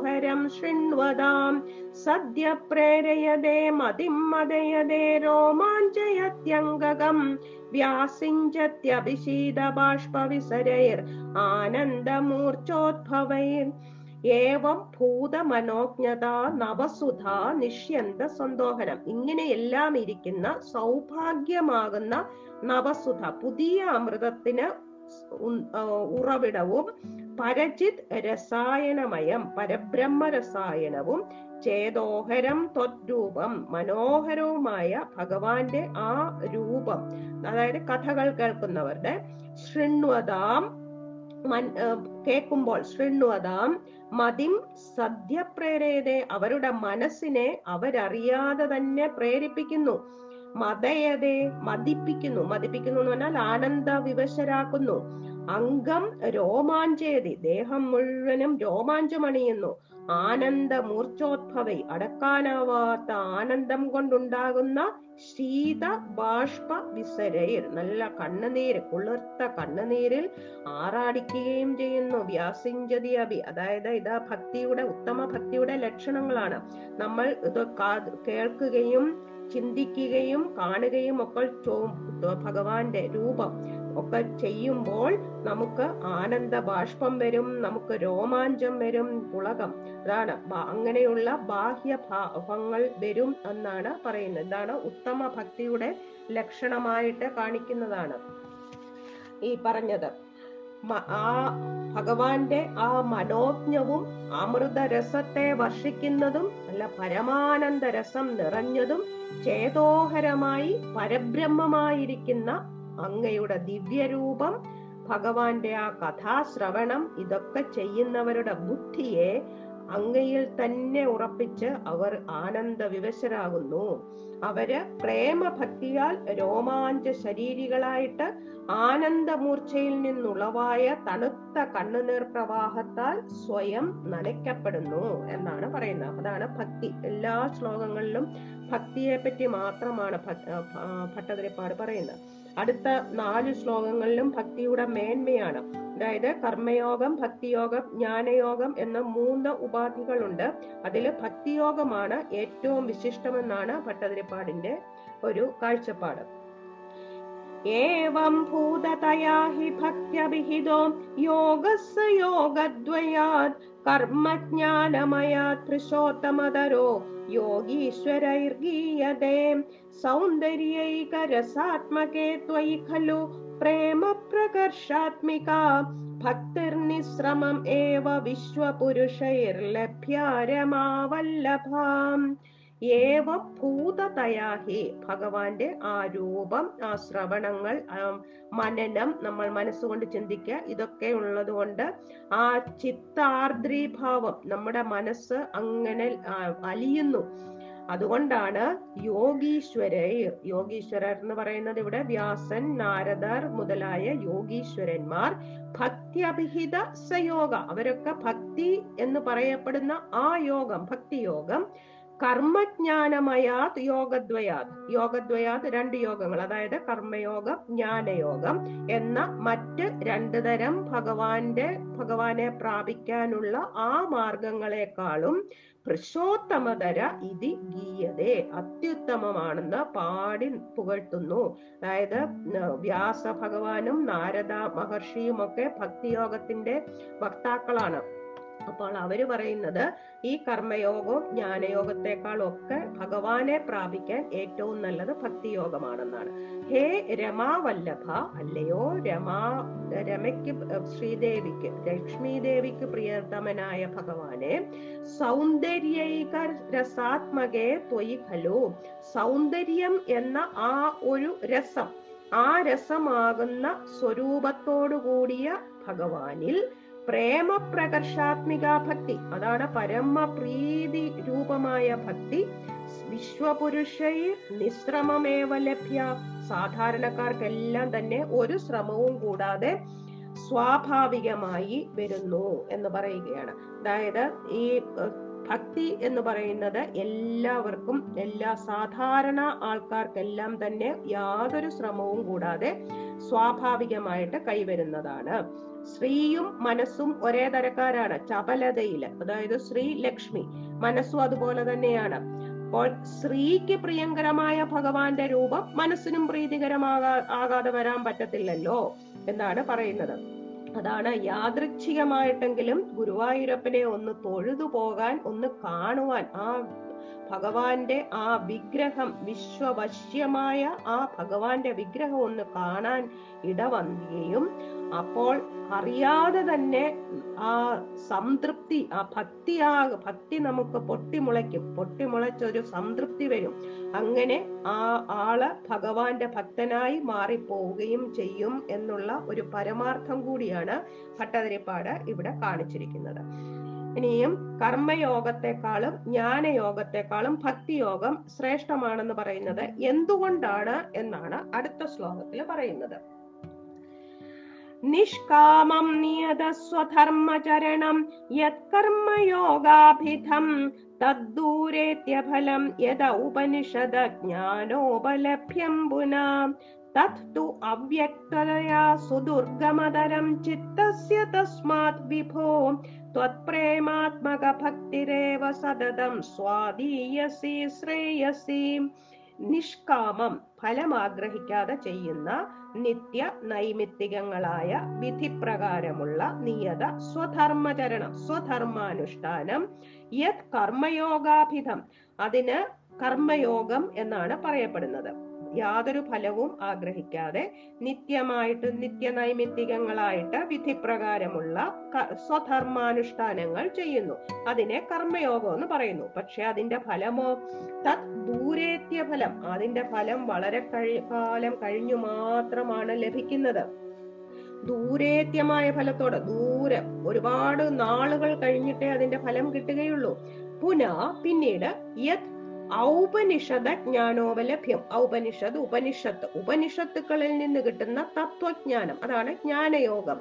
शृण्वताम् सद्य प्रेरयदे मदिं मदयदे रोमाञ्चयत्यङ्गगं व्यासिञ्चत्यभिषीदबाष्पविसरैर् आनन्दमूर्च्छोद्भवैर् ഏവം ഭൂതമനോജ്ഞത നവസുധ നിഷ്യന്ത സന്തോഹനം. ഇങ്ങനെയെല്ലാം ഇരിക്കുന്ന സൗഭാഗ്യമാകുന്ന നവസുധ പുതിയ അമൃതത്തിന് ഉറവിടവും പരചിത് രസായനമയം പരബ്രഹ്മ രസായനവും ചേതോഹരം ത്വരൂപം മനോഹരവുമായ ഭഗവാന്റെ ആ രൂപം. അതായത് കഥകൾ കേൾക്കുന്നവരുടെ ശൃണ്വതാം കേൾക്കുമ്പോൾ ശൃണ്വതാം മതിം സദ്യ പ്രേരയതെ അവരുടെ മനസ്സിനെ അവരറിയാതെ തന്നെ പ്രേരിപ്പിക്കുന്നു. മതയതെ മതിപ്പിക്കുന്നു. മതിപ്പിക്കുന്നു എന്ന് പറഞ്ഞാൽ ആനന്ദ വിവശരാക്കുന്നു അംഗം രോമാഞ്ചേതി ദേഹം മുഴുവനും രോമാഞ്ചമണിയുന്നു. ആനന്ദ മൂർച്ചോദ്ഭവൈ അടക്കാനാവാത്ത ആനന്ദം കൊണ്ടുണ്ടാകുന്ന ശീത ബാഷ്പ വിസരയിൽ നല്ല കണ്ണുനീര് കുളിർത്ത കണ്ണുനീരിൽ ആറാടിക്കുകയും ചെയ്യുന്നു. വ്യാസിഞ്ചതി അഭി. അതായത് ഇത് ഭക്തിയുടെ ഉത്തമ ഭക്തിയുടെ ലക്ഷണങ്ങളാണ്. നമ്മൾ ഇത് കേൾക്കുകയും ചിന്തിക്കുകയും കാണുകയും ഒക്കെ ഭഗവാന്റെ രൂപം ഒക്കെ ചെയ്യുമ്പോൾ നമുക്ക് ആനന്ദ ബാഷ്പം വരും നമുക്ക് രോമാഞ്ചം വരും പുളകം. അതാണ് അങ്ങനെയുള്ള ബാഹ്യ ഭാവങ്ങൾ വരും എന്നാണ് പറയുന്നത്. ഇതാണ് ഉത്തമ ഭക്തിയുടെ ലക്ഷണമായിട്ട് കാണിക്കുന്നതാണ് ഈ പറഞ്ഞത്. ആ ഭഗവാന്റെ ആ മനോജ്ഞവും അമൃതരസത്തെ വർഷിക്കുന്നതും അല്ല പരമാനന്ദ രസം നിറഞ്ഞതും ചേതോഹരമായി പരബ്രഹ്മമായിരിക്കുന്ന അങ്ങയുടെ ദിവ്യരൂപം ഭഗവാന്റെ ആ കഥാശ്രവണം ഇതൊക്കെ ചെയ്യുന്നവരുടെ ബുദ്ധിയെ അങ്ങയിൽ തന്നെ ഉറപ്പിച്ച് അവർ ആനന്ദ വിവശരാകുന്നു അവർ പ്രേമഭക്തിയാൽ രോമാഞ്ച ശരീരികളായിട്ട് ആനന്ദമൂർച്ചയിൽ നിന്നുളവായ തണുത്ത കണ്ണുനീർ പ്രവാഹത്താൽ സ്വയം നനയ്ക്കപ്പെടുന്നു എന്നാണ് പറയുന്നത്. അതാണ് ഭക്തി. എല്ലാ ശ്ലോകങ്ങളിലും ഭക്തിയെ പറ്റി മാത്രമാണ് ഭട്ടതിരിപ്പാട് പറയുന്നത്. അടുത്ത നാല് ശ്ലോകങ്ങളിലും ഭക്തിയുടെ മേന്മയാണ്. അതായത് കർമ്മയോഗം ഭക്തിയോഗം ജ്ഞാനയോഗം എന്ന മൂന്ന് ഉപാധികളുണ്ട്. അതിൽ ഭക്തിയോഗമാണ് ഏറ്റവും വിശിഷ്ടമെന്നാണ് ഭട്ടതിരിപ്പാടിന്റെ ഒരു കാഴ്ചപ്പാട്. ഏവം ഭൂതതയാ ഹി ഭക്ത്യഭിഹിതോ യോഗസ് യോഗദ്വയാത് കർമ്മജ്ഞാനമയാ പുരുഷോത്തമതരോ യോഗീശ്വരൈർഗീയതേ സൗന്ദര്യൈകരസാത്മകേ ത്വയി ഖലു പ്രേമ പ്രകർഷാത്മിക ഭക്തിർനിശ്രമം ഏവ വിശ്വപുരുഷൈർലഭ്യാരമാവല്ലഭാം. ഏവ ഭൂതതയാഹി ഭഗവാന്റെ ആ രൂപം ആ ശ്രവണങ്ങൾ മനനം നമ്മൾ മനസ്സുകൊണ്ട് ചിന്തിക്കുക. ഇതൊക്കെ ഉള്ളത് കൊണ്ട് ആ ചിത്താർദ്രീഭാവം നമ്മുടെ മനസ്സ് അങ്ങനെ അലിയുന്നു. അതുകൊണ്ടാണ് യോഗീശ്വരർ യോഗീശ്വരർ എന്ന് പറയുന്നത് ഇവിടെ വ്യാസൻ നാരദർ മുതലായ യോഗീശ്വരന്മാർ ഭക്തി അഭിഹിത സയോഗ. അവരൊക്കെ ഭക്തി എന്ന് പറയപ്പെടുന്ന ആ യോഗം ഭക്തി യോഗം കർമ്മജ്ഞാനമയാത് യോഗദ്വയാത്. യോഗദ്വയാത് രണ്ട് യോഗങ്ങൾ അതായത് കർമ്മയോഗം ജ്ഞാനയോഗം എന്ന മറ്റ് രണ്ട് തരം ഭഗവാന്റെ ഭഗവാനെ പ്രാപിക്കാനുള്ള ആ മാർഗങ്ങളെക്കാളും പുരുഷോത്തമതര ഇതി ഗീയതേ അത്യുത്തമമാണെന്ന് പാടി പുകഴ്ത്തുന്നു. അതായത് വ്യാസ ഭഗവാനും നാരദ മഹർഷിയും ഒക്കെ ഭക്തിയോഗത്തിന്റെ വക്താക്കളാണ്. അപ്പോൾ അവർ പറയുന്നത് ഈ കർമ്മയോഗവും ജ്ഞാനയോഗത്തെക്കാളൊക്കെ ഭഗവാനെ പ്രാപിക്കാൻ ഏറ്റവും നല്ലത് ഭക്തിയോഗമാണെന്നാണ്. ഹേ രമാവല്ലഭ അല്ലയോ രമാ രമയ്ക്ക് ശ്രീദേവിക്ക് ലക്ഷ്മി ദേവിക്ക് പ്രിയതമനായ ഭഗവാനെ സൗന്ദര്യൈക രസാത്മകേ ത്വയി ഖലു. സൗന്ദര്യം എന്ന ആ ഒരു രസം ആ രസമാകുന്ന സ്വരൂപത്തോടു കൂടിയ ഭഗവാനിൽ പ്രേമ പ്രകർഷാത്മിക ഭക്തി. അതാണ് പരമപ്രീതി രൂപമായ ഭക്തി. വിശ്വപുരുഷൈ നിശ്രമമേവ ലഭ്യ. സാധാരണക്കാർക്കെല്ലാം തന്നെ ഒരു ശ്രമവും കൂടാതെ സ്വാഭാവികമായി വരുന്നു എന്ന് പറയുകയാണ്. അതായത് ഈ ഭക്തി എന്ന് പറയുന്നത് എല്ലാവർക്കും എല്ലാ സാധാരണ ആൾക്കാർക്കെല്ലാം തന്നെ യാതൊരു ശ്രമവും കൂടാതെ സ്വാഭാവികമായിട്ട് കൈവരുന്നതാണ്. സ്ത്രീയും മനസ്സും ഒരേ തരക്കാരാണ് ചപലതയിൽ. അതായത് ശ്രീ ലക്ഷ്മി. മനസ്സും അതുപോലെ തന്നെയാണ്. അപ്പോൾ സ്ത്രീക്ക് പ്രിയങ്കരമായ ഭഗവാന്റെ രൂപം മനസ്സിനും പ്രീതികരമാകാ ആകാതെ വരാൻ പറ്റത്തില്ലല്ലോ എന്നാണ് പറയുന്നത്. അതാണ് യാദൃച്ഛികമായിട്ടെങ്കിലും ഗുരുവായൂരപ്പനെ ഒന്ന് തൊഴുതു പോകാൻ ഒന്ന് കാണുവാൻ ആ ഭഗവാന്റെ ആ വിഗ്രഹം വിശ്വവശ്യമായ ആ ഭഗവാന്റെ വിഗ്രഹം ഒന്ന് കാണാൻ ഇടവന്നുകയും അപ്പോൾ അറിയാതെ തന്നെ ആ സംതൃപ്തി ആ ഭക്തി ആ ഭക്തി നമുക്ക് പൊട്ടിമുളയ്ക്കും. പൊട്ടിമുളച്ചൊരു സംതൃപ്തി വരും. അങ്ങനെ ആ ആൾ ഭഗവാന്റെ ഭക്തനായി മാറിപ്പോവുകയും ചെയ്യും എന്നുള്ള ഒരു പരമാർത്ഥം കൂടിയാണ് ഭട്ടതിരിപ്പാട് ഇവിടെ കാണിച്ചിരിക്കുന്നത്. ഇനിയും കർമ്മയോഗത്തെക്കാളും ജ്ഞാനയോഗത്തെക്കാളും ഭക്തിയോഗം ശ്രേഷ്ഠമാണെന്ന് പറയുന്നത് എന്തുകൊണ്ടാണ് എന്നാണ് അടുത്ത ശ്ലോകത്തിൽ പറയുന്നത്. നിഷ്കാമം നിയത സ്വധർമ്മചരണം യത്കർമ്മയോഗാഭിധം തദ്ദൂരേത്യഫലം യത ഉപനിഷദ ജ്ഞാനോപലഭ്യം പുനാ. തത്തു അവ്യക്തതയാ സുദുർഗമതരം ചിത്തസ്യ തസ്മാത് വിഭോ. ഭക്തിരേവ സതതം സ്വാധീയസി ശ്രേയസി നിഷ്കാമം ഫലം ആഗ്രഹിക്കാതെ ചെയ്യുന്ന നിത്യ നൈമിത്തികങ്ങളായ വിധിപ്രകാരമുള്ള നിയത സ്വധർമ്മചരണം സ്വധർമാനുഷ്ഠാനം യത് കർമ്മയോഗാഭിധം അതിന് കർമ്മയോഗം എന്നാണ് പറയപ്പെടുന്നത്. യാതൊരു ഫലവും ആഗ്രഹിക്കാതെ നിത്യമായിട്ട് നിത്യനൈമിത്തികങ്ങളായിട്ട് വിധിപ്രകാരമുള്ള സ്വധർമാനുഷ്ഠാനങ്ങൾ ചെയ്യുന്നു. അതിനെ കർമ്മയോഗം എന്ന് പറയുന്നു. പക്ഷെ അതിന്റെ ഫലമോ തത് ദൂരേത്യ ഫലം അതിന്റെ ഫലം വളരെ കഴി കാലം കഴിഞ്ഞു മാത്രമാണ് ലഭിക്കുന്നത്. ദൂരേത്യമായ ഫലത്തോടെ ദൂരം ഒരുപാട് നാളുകൾ കഴിഞ്ഞിട്ടേ അതിന്റെ ഫലം കിട്ടുകയുള്ളൂ. പുന പിന്നീട് യത് ഔപനിഷദ ജ്ഞാനോപലഭ്യം ഔപനിഷത് ഉപനിഷത്ത്. ഉപനിഷത്തുക്കളിൽ നിന്ന് കിട്ടുന്ന തത്വജ്ഞാനം. അതാണ് ജ്ഞാനയോഗം.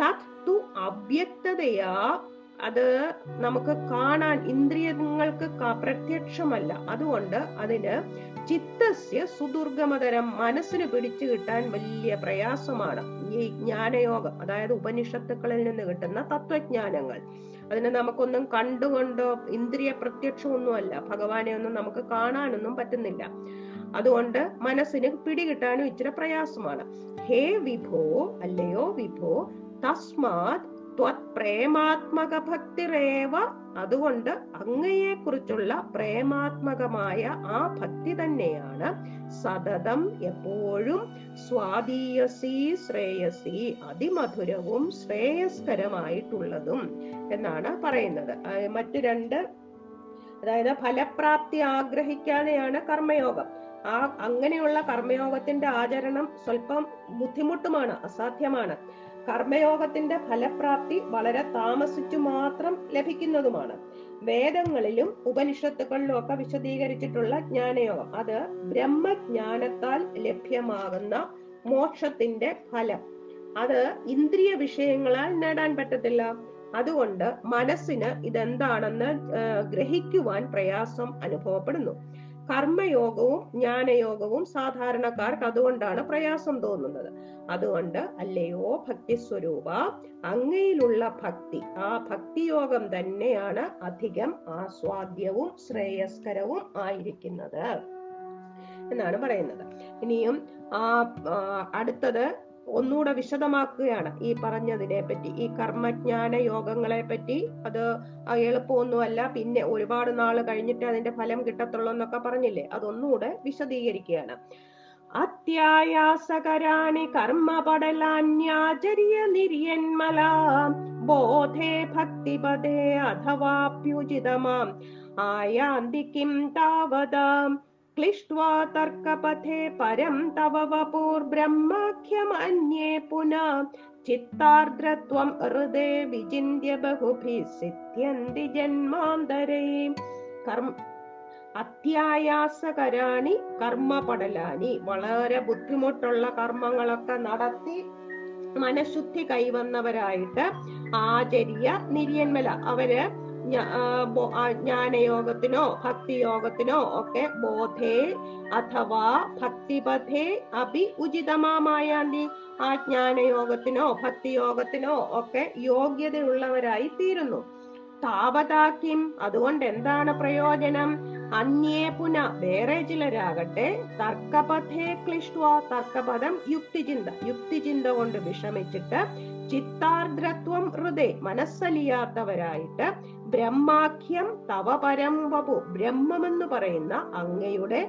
തത്തു അവ്യക്തതയാ അത് നമുക്ക് കാണാൻ ഇന്ദ്രിയങ്ങൾക്ക് പ്രത്യക്ഷമല്ല. അതുകൊണ്ട് അതിന് ചിത്തസ്യ സുദുർഗമതരം മനസ്സിന് പിടിച്ചു കിട്ടാൻ വലിയ പ്രയാസമാണ്. ഈ ജ്ഞാനയോഗം അതായത് ഉപനിഷത്തുക്കളിൽ നിന്ന് കിട്ടുന്ന തത്വജ്ഞാനങ്ങൾ. അതിനെ നമുക്കൊന്നും കണ്ടുകൊണ്ടോ ഇന്ദ്രിയ പ്രത്യക്ഷമൊന്നുമല്ല. ഭഗവാനെ ഒന്നും നമുക്ക് കാണാനൊന്നും പറ്റുന്നില്ല. അതുകൊണ്ട് മനസ്സിന് പിടികിട്ടാനും ഇച്ചിരി പ്രയാസമാണ്. ഹേ വിഭോ അല്ലയോ വിഭോ തസ്മാത് പ്രേമാത്മക ഭക്തിരേവ അതുകൊണ്ട് അങ്ങയെ കുറിച്ചുള്ള പ്രേമാത്മകമായ ആ ഭക്തി തന്നെയാണ് സതതം എപ്പോഴും സ്വാധീയസി ശ്രേയസി അതിമധുരവും ശ്രേയസ്കരമായിട്ടുള്ളതും എന്നാണ് പറയുന്നത്. മറ്റു രണ്ട് അതായത് ഫലപ്രാപ്തി ആഗ്രഹിക്കാതെയാണ് കർമ്മയോഗം. ആ അങ്ങനെയുള്ള കർമ്മയോഗത്തിന്റെ ആചരണം സ്വല്പം ബുദ്ധിമുട്ടുമാണ് അസാധ്യമാണ്. കർമ്മയോഗത്തിന്റെ ഫലപ്രാപ്തി വളരെ താമസിച്ചു മാത്രം ലഭിക്കുന്നതുമാണ്. വേദങ്ങളിലും ഉപനിഷത്തുകളിലും ഒക്കെ വിശദീകരിച്ചിട്ടുള്ള ജ്ഞാനയോഗം. അത് ബ്രഹ്മജ്ഞാനത്താൽ ലഭ്യമാകുന്ന മോക്ഷത്തിന്റെ ഫലം. അത് ഇന്ദ്രിയ വിഷയങ്ങളാൽ നേടാൻ പറ്റത്തില്ല. അതുകൊണ്ട് മനസ്സിന് ഇതെന്താണെന്ന് ഗ്രഹിക്കുവാൻ പ്രയാസം അനുഭവപ്പെടുന്നു. കർമ്മയോഗവും ജ്ഞാനയോഗവും സാധാരണക്കാർക്ക് അതുകൊണ്ടാണ് പ്രയാസം തോന്നുന്നത്. അതുകൊണ്ട് അല്ലയോ ഭക്തി സ്വരൂപ അങ്ങയിലുള്ള ഭക്തി. ആ ഭക്തിയോഗം തന്നെയാണ് അധികം ആസ്വാദ്യവും ശ്രേയസ്കരവും ആയിരിക്കുന്നത്. എന്നാണ് പറയുന്നത്. ഇനിയും ആ അടുത്തത് ഒന്നുകൂടെ വിശദമാക്കുകയാണ് ഈ പറഞ്ഞതിനെ പറ്റി. ഈ കർമ്മജ്ഞാന യോഗങ്ങളെ പറ്റി അത് എളുപ്പമൊന്നുമല്ല. പിന്നെ ഒരുപാട് നാൾ കഴിഞ്ഞിട്ട് അതിന്റെ ഫലം കിട്ടത്തുള്ളൂ എന്നൊക്കെ പറഞ്ഞില്ലേ? അതൊന്നുകൂടെ വിശദീകരിക്കുകയാണ്. അത്യായാസകരാണി കർമ്മപടലാന്യാചര്യ നിര്യന്മല. ബോധേ ഭക്തിപദേ അഥവാപ്യുചിതമാം ആയാന്തി കിം താവതാം. ക്ലിഷ്ട്വാ तर्कपथे परं तव वपुर्ब्रह्माख्यमन्ये പുനഃ चित्तार्द्रत्वं हृदे विचिन्त्य बहुभिः सिद्ध्यन्ति जन्मान्तरे। कर्म അത്യായാസകരാണി കർമ്മപടലാനി വളരെ ബുദ്ധിമുട്ടുള്ള കർമ്മങ്ങളൊക്കെ നടത്തി മനഃശുദ്ധി കൈവന്നവരായിട്ട് ആചര്യ നിര്യന്മല. അവർ ജ്ഞാനയോഗത്തിനോ ഭക്തിയോഗത്തിനോ ഒക്കെ ബോധേ അഥവാ ഭക്തിപഥേ അഭി ഉചിതമാമായാന്തി ആ ജ്ഞാനയോഗത്തിനോ ഭക്തിയോഗത്തിനോ ഒക്കെ യോഗ്യതയുള്ളവരായി തീരുന്നു. താവതാക്കിം അതുകൊണ്ട് എന്താണ് പ്രയോജനം? അന്യേ പുന വേറെ ചിലരാകട്ടെ. തർക്കപഥേ ക്ലിഷ്ട തർക്കപദം യുക്തിചിന്ത. യുക്തിചിന്ത കൊണ്ട് വിഷമിച്ചിട്ട് ചിത്താർദ്രത്വം ഹൃദയ മനസ്സലിയാത്തവരായിട്ട് ബ്രഹ്മാഖ്യം തവ പരം വപു ബ്രഹ്മമെന്ന് പറയുന്ന അങ്ങയുടെ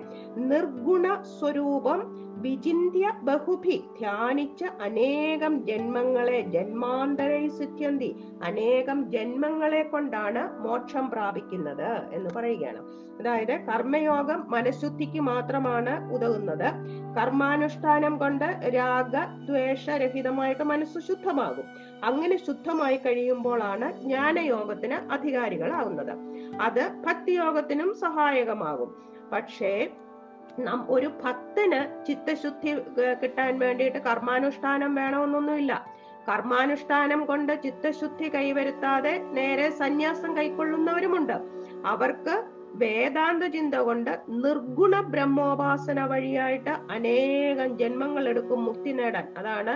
നിർഗുണ സ്വരൂപം വിചിന്യ ബഹുഭി ധ്യാനിച്ച അനേകം ജന്മങ്ങളെ ജന്മാന്തരൈ സിദ്ധ്യന്തി അനേകം ജന്മങ്ങളെ കൊണ്ടാണ് മോക്ഷം പ്രാപിക്കുന്നത് എന്ന് പറയുകയാണ്. അതായത് കർമ്മയോഗം മനഃശുദ്ധിക്ക് മാത്രമാണ് ഉതകുന്നത്. കർമാനുഷ്ഠാനം കൊണ്ട് രാഗ ദ്വേഷരഹിതമായിട്ട് മനസ്സ് ശുദ്ധമാകും. അങ്ങനെ ശുദ്ധമായി കഴിയുമ്പോഴാണ് ജ്ഞാനയോഗത്തിന് അധികാരികളാകുന്നത് അത് ഭക്തിയോഗത്തിനും സഹായകമാകും. പക്ഷേ നാം ഒരു ഭക്തന് ചിത്തശുദ്ധി കിട്ടാൻ വേണ്ടിയിട്ട് കർമാനുഷ്ഠാനം വേണമെന്നൊന്നുമില്ല. കർമാനുഷ്ഠാനം കൊണ്ട് ചിത്തശുദ്ധി കൈവരുത്താതെ നേരെ സന്യാസം കൈക്കൊള്ളുന്നവരുമുണ്ട്. അവർക്ക് വേദാന്ത ചിന്ത കൊണ്ട് നിർഗുണ ബ്രഹ്മോപാസന വഴിയായിട്ട് അനേകം ജന്മങ്ങൾ എടുക്കും മുക്തി നേടാൻ. അതാണ്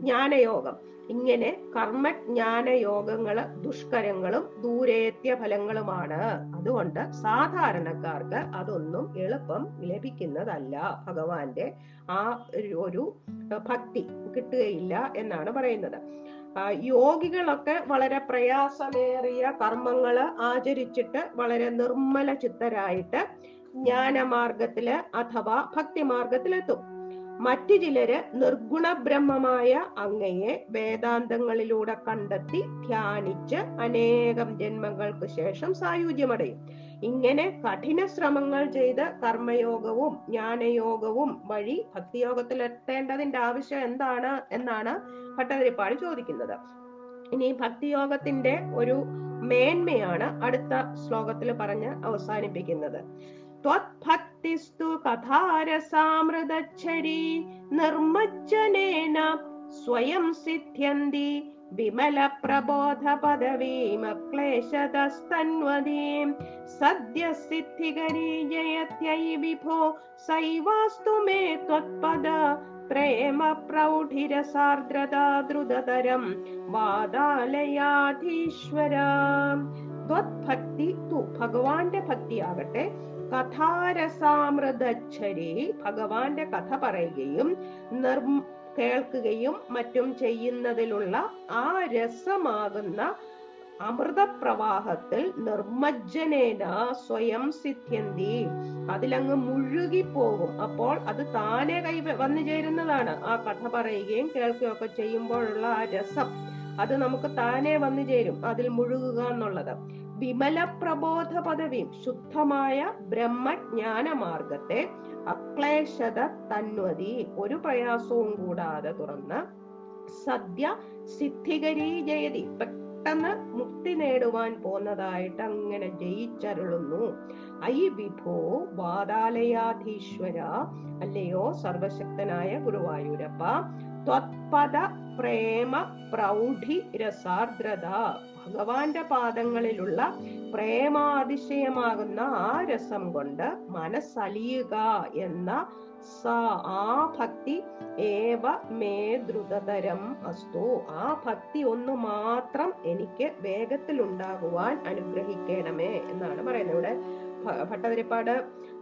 ജ്ഞാനയോഗം. ഇങ്ങനെ കർമ്മജ്ഞാന യോഗങ്ങൾ ദുഷ്കരങ്ങളും ദൂരേത്യ ഫലങ്ങളുമാണ്. അതുകൊണ്ട് സാധാരണക്കാർക്ക് അതൊന്നും എളുപ്പം ലഭിക്കുന്നതല്ല. ഭഗവാന്റെ ആ ഒരു- ഭക്തി കിട്ടുകയില്ല എന്നാണ് പറയുന്നത്. യോഗികളൊക്കെ വളരെ പ്രയാസമേറിയ കർമ്മങ്ങൾ ആചരിച്ചിട്ട് വളരെ നിർമ്മല ചിത്തരായിട്ട് ജ്ഞാനമാർഗത്തിൽ അഥവാ ഭക്തിമാർഗത്തിലെത്തും. മറ്റു ചിലര് നിർഗുണ ബ്രഹ്മമായ അങ്ങയെ വേദാന്തങ്ങളിലൂടെ കണ്ടെത്തി ധ്യാനിച്ച് അനേകം ജന്മങ്ങൾക്ക് ശേഷം സായുജ്യമടയും. ഇങ്ങനെ കഠിന ശ്രമങ്ങൾ ചെയ്ത് കർമ്മയോഗവും ജ്ഞാനയോഗവും വഴി ഭക്തിയോഗത്തിൽ എത്തേണ്ടതിന്റെ ആവശ്യം എന്താണ് എന്നാണ് ഭട്ടതിരിപ്പാട് ചോദിക്കുന്നത്. ഇനി ഭക്തിയോഗത്തിന്റെ ഒരു മേന്മയാണ് അടുത്ത ശ്ലോകത്തിൽ പറഞ്ഞ് അവസാനിപ്പിക്കുന്നത്. നിർമ്മജ്ജനേന സ്വയം സിദ്ധ്യന്തി വിമല പ്രബോധ പദവീമക്ലേശതസ്തന്വതീം സദ്യ സിദ്ധികരീ ജയത്യൈ വിഭോ സൈവാസ്തു മേ ത്വത്പദ പ്രേമ പ്രൗഢിരസാർദ്രതാ ദ്രുതതരം വാദാലയാധീശ്വര ത്വത്ഭക്തി തു ഭഗവാന്റെ ഭക്തിയാകട്ടെ കഥാരസാമൃതച്ഛരി ഭഗവാന്റെ കഥ പറയുകയും നിർ കേൾക്കുകയും മറ്റും ചെയ്യുന്നതിലുള്ള ആ രസമാകുന്ന അമൃതപ്രവാഹത്തിൽ നിർമ്മജ്ജനേന സ്വയം സിദ്ധ്യന്തി. അതിലങ്ങ് മുഴുകിപ്പോകും. അപ്പോൾ അത് താനെ കൈ വന്നു ചേരുന്നതാണ്. ആ കഥ പറയുകയും കേൾക്കുകയും ഒക്കെ ചെയ്യുമ്പോഴുള്ള ആ രസം അത് നമുക്ക് താനെ വന്നു ചേരും. അതിൽ മുഴുകുക എന്നുള്ളത്. വിമല പ്രബോധ പദവിയും ശുദ്ധമായ ബ്രഹ്മജ്ഞാന മാർഗത്തെ അക്ലേശത തന്വതി ഒരു പ്രയാസവും കൂടാതെ തുറന്ന് സദ്യ സിദ്ധികരീ ജയതി പെട്ടെന്ന് മുക്തി നേടുവാൻ പോന്നതായിട്ട് അങ്ങനെ ജയിച്ചരുളുന്നു. ഐ വിഭോ വാതാലയാധീശ്വര അല്ലയോ സർവശക്തനായ ഗുരുവായൂരപ്പ ത്വത്പദ പ്രേമ പ്രൗഢി രസാർദ്രത. ഭഗവാന്റെ പാദങ്ങളിലുള്ള പ്രേമാതിശയമാകുന്ന ആ രസം കൊണ്ട് മനസ്സലിയുക എന്ന സ ആ ഭക്തി ഏവ മേ ദ്രുതതരം അസ്തു. ആ ഭക്തി ഒന്ന് മാത്രം എനിക്ക് വേഗത്തിൽ ഉണ്ടാകുവാൻ അനുഗ്രഹിക്കണമേ എന്നാണ് പറയുന്നത്. ഇവിടെ ഭട്ടതിരിപ്പാട്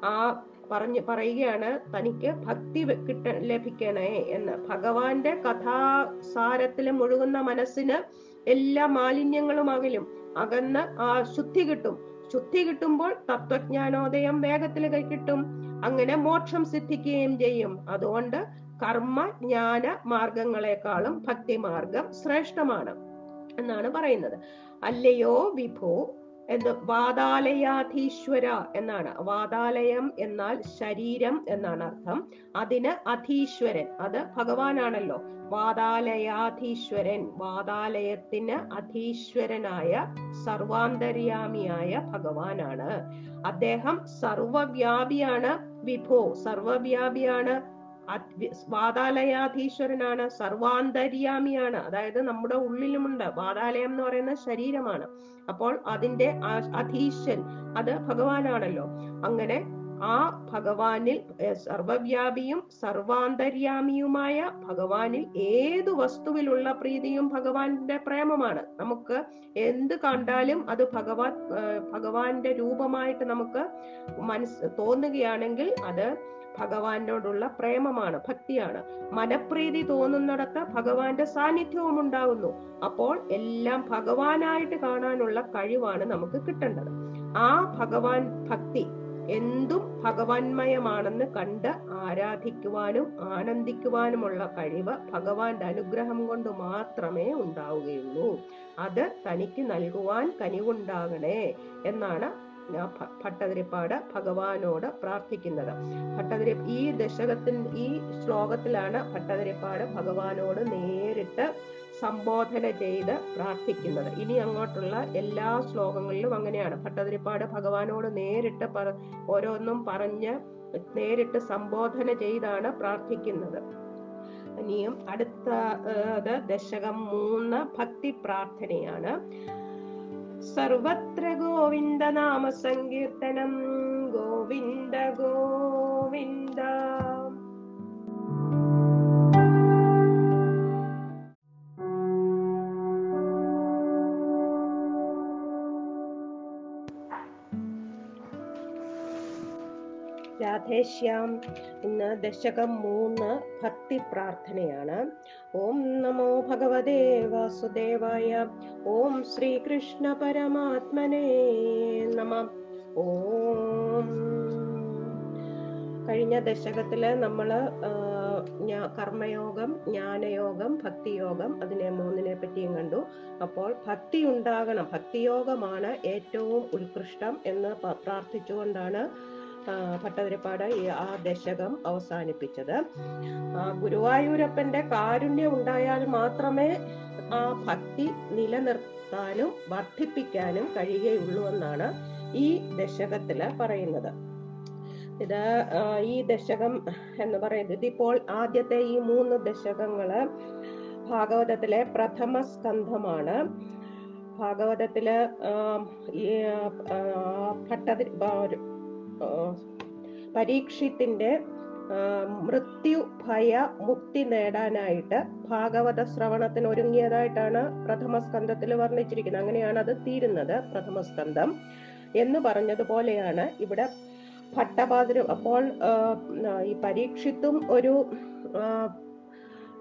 ആ പറഞ്ഞ് പറയുകയാണ് തനിക്ക് ഭക്തി കിട്ട ലഭിക്കണേ എന്ന്. ഭഗവാന്റെ കഥാസാരത്തിൽ മുഴുകുന്ന മനസ്സിന് എല്ലാ മാലിന്യങ്ങളും അകലും അകന്ന് ആ ശുദ്ധി കിട്ടും. ശുദ്ധി കിട്ടുമ്പോൾ തത്വജ്ഞാനോദയം വേഗത്തിൽ കിട്ടും. അങ്ങനെ മോക്ഷം സിദ്ധിക്കുകയും ചെയ്യും. അതുകൊണ്ട് കർമ്മ ജ്ഞാന മാർഗങ്ങളെക്കാളും ഭക്തി മാർഗം ശ്രേഷ്ഠമാണ് എന്നാണ് പറയുന്നത്. അല്ലയോ വിഭോ എന്ത്? വാതാലയാധീശ്വര എന്നാണ്. വാതാലയം എന്നാൽ ശരീരം എന്നാണ് അർത്ഥം. അതിന് അധീശ്വരൻ. അത് ഭഗവാനാണല്ലോ. വാതാലയാധീശ്വരൻ. വാതാലയത്തിന് അധീശ്വരനായ സർവാന്തര്യാമിയായ ഭഗവാനാണ്. അദ്ദേഹം സർവവ്യാപിയാണ് വിഭോ. സർവവ്യാപിയാണ് വാതാലയാധീശ്വരനാണ് സർവാന്തര്യാമിയാണ്. അതായത് നമ്മുടെ ഉള്ളിലുമുണ്ട്. വാതാലയം എന്ന് പറയുന്ന ശരീരമാണ്. അപ്പോൾ അതിന്റെ അധീശൻ അത് ഭഗവാനാണല്ലോ. അങ്ങനെ ആ ഭഗവാനിൽ സർവവ്യാപിയും സർവാന്തര്യാമിയുമായ ഭഗവാനിൽ ഏതു വസ്തുവിലുള്ള പ്രീതിയും ഭഗവാന്റെ പ്രേമമാണ്. നമുക്ക് എന്ത് കണ്ടാലും അത് ഭഗവാൻ ഭഗവാന്റെ രൂപമായിട്ട് നമുക്ക് മനസ്സ് തോന്നുകയാണെങ്കിൽ അത് ഭഗവാനോടുള്ള പ്രേമമാണ് ഭക്തിയാണ്. മനപ്രീതി തോന്നുന്നിടത്ത് ഭഗവാന്റെ സാന്നിധ്യവും ഉണ്ടാകുന്നു. അപ്പോൾ എല്ലാം ഭഗവാനായിട്ട് കാണാനുള്ള കഴിവാണ് നമുക്ക് കിട്ടേണ്ടത്. ആ ഭഗവാൻ ഭക്തി എന്തും ഭഗവാൻമയമാണെന്ന് കണ്ട് ആരാധിക്കുവാനും ആനന്ദിക്കുവാനുമുള്ള കഴിവ് ഭഗവാന്റെ അനുഗ്രഹം കൊണ്ട് മാത്രമേ ഉണ്ടാവുകയുള്ളൂ. അത് തനിക്ക് നൽകുവാൻ കനിവുണ്ടാകണേ എന്നാണ് ഭട്ടതിരിപ്പാട് ഭഗവാനോട് പ്രാർത്ഥിക്കുന്നത്. ഭട്ടതിരി ഈ ദശകത്തിൽ ഈ ശ്ലോകത്തിലാണ് ഭട്ടതിരിപ്പാട് ഭഗവാനോട് നേരിട്ട് സംബോധന ചെയ്ത് പ്രാർത്ഥിക്കുന്നത്. ഇനി അങ്ങോട്ടുള്ള എല്ലാ ശ്ലോകങ്ങളിലും അങ്ങനെയാണ്. ഭട്ടതിരിപ്പാട് ഭഗവാനോട് നേരിട്ട് ഓരോന്നും പറഞ്ഞ് നേരിട്ട് സംബോധന ചെയ്താണ് പ്രാർത്ഥിക്കുന്നത്. ഇനിയും അടുത്ത ദശകം മൂന്ന് ഭക്തി പ്രാർത്ഥനയാണ്. सर्वत्र गोविन्द गोविन्द गोविन्द। ഗോവിന്ദ ഇന്ന് ദശകം മൂന്ന് ഭക്തി പ്രാർത്ഥനയാണ്. ഓം നമോ ഭഗവതേ വാസുദേവായ ഓം ശ്രീകൃഷ്ണ പരമാത്മനേ നമ. ഓം. കഴിഞ്ഞ ആ, ഞാ- കർമ്മയോഗം ജ്ഞാനയോഗം ഭക്തിയോഗം അതിനെ മൂന്നിനെ പറ്റിയും കണ്ടു. അപ്പോൾ ഭക്തി ഉണ്ടാകണം ഭക്തിയോഗമാണ് ഏറ്റവും ഉത്കൃഷ്ടം എന്ന് പ്രാർത്ഥിച്ചുകൊണ്ടാണ് ഭട്ടതിരിപ്പാട് ആ ദശകം അവസാനിപ്പിച്ചത്. ഗുരുവായൂരപ്പന്റെ കാരുണ്യം ഉണ്ടായാൽ മാത്രമേ ആ ഭക്തി നിലനിർത്താനും വർദ്ധിപ്പിക്കാനും കഴിയുകയുള്ളൂ എന്നാണ് ഈ ദശകത്തിൽ പറയുന്നത്. ഇത് ഈ ദശകം എന്ന് പറയുന്നത് ഇതിപ്പോൾ ആദ്യത്തെ ഈ മൂന്ന് ദശകങ്ങൾ ഭാഗവതത്തിലെ പ്രഥമ സ്കന്ധമാണ്. ഭാഗവതത്തിൽ ഭട്ടതിരി പരീക്ഷത്തിന്റെ മൃത്യു ഭയ മുക്തി നേടാനായിട്ട് ഭാഗവത ശ്രവണത്തിന് ഒരുങ്ങിയതായിട്ടാണ് പ്രഥമ സ്കന്ധത്തിൽ വർണിച്ചിരിക്കുന്നത്. അങ്ങനെയാണ് അത് തീരുന്നത് പ്രഥമ സ്കന്ധം എന്ന് പറഞ്ഞതുപോലെയാണ് ഇവിടെ ഭട്ടപാതിര് അപ്പോൾ ഈ പരീക്ഷിത്തും ഒരു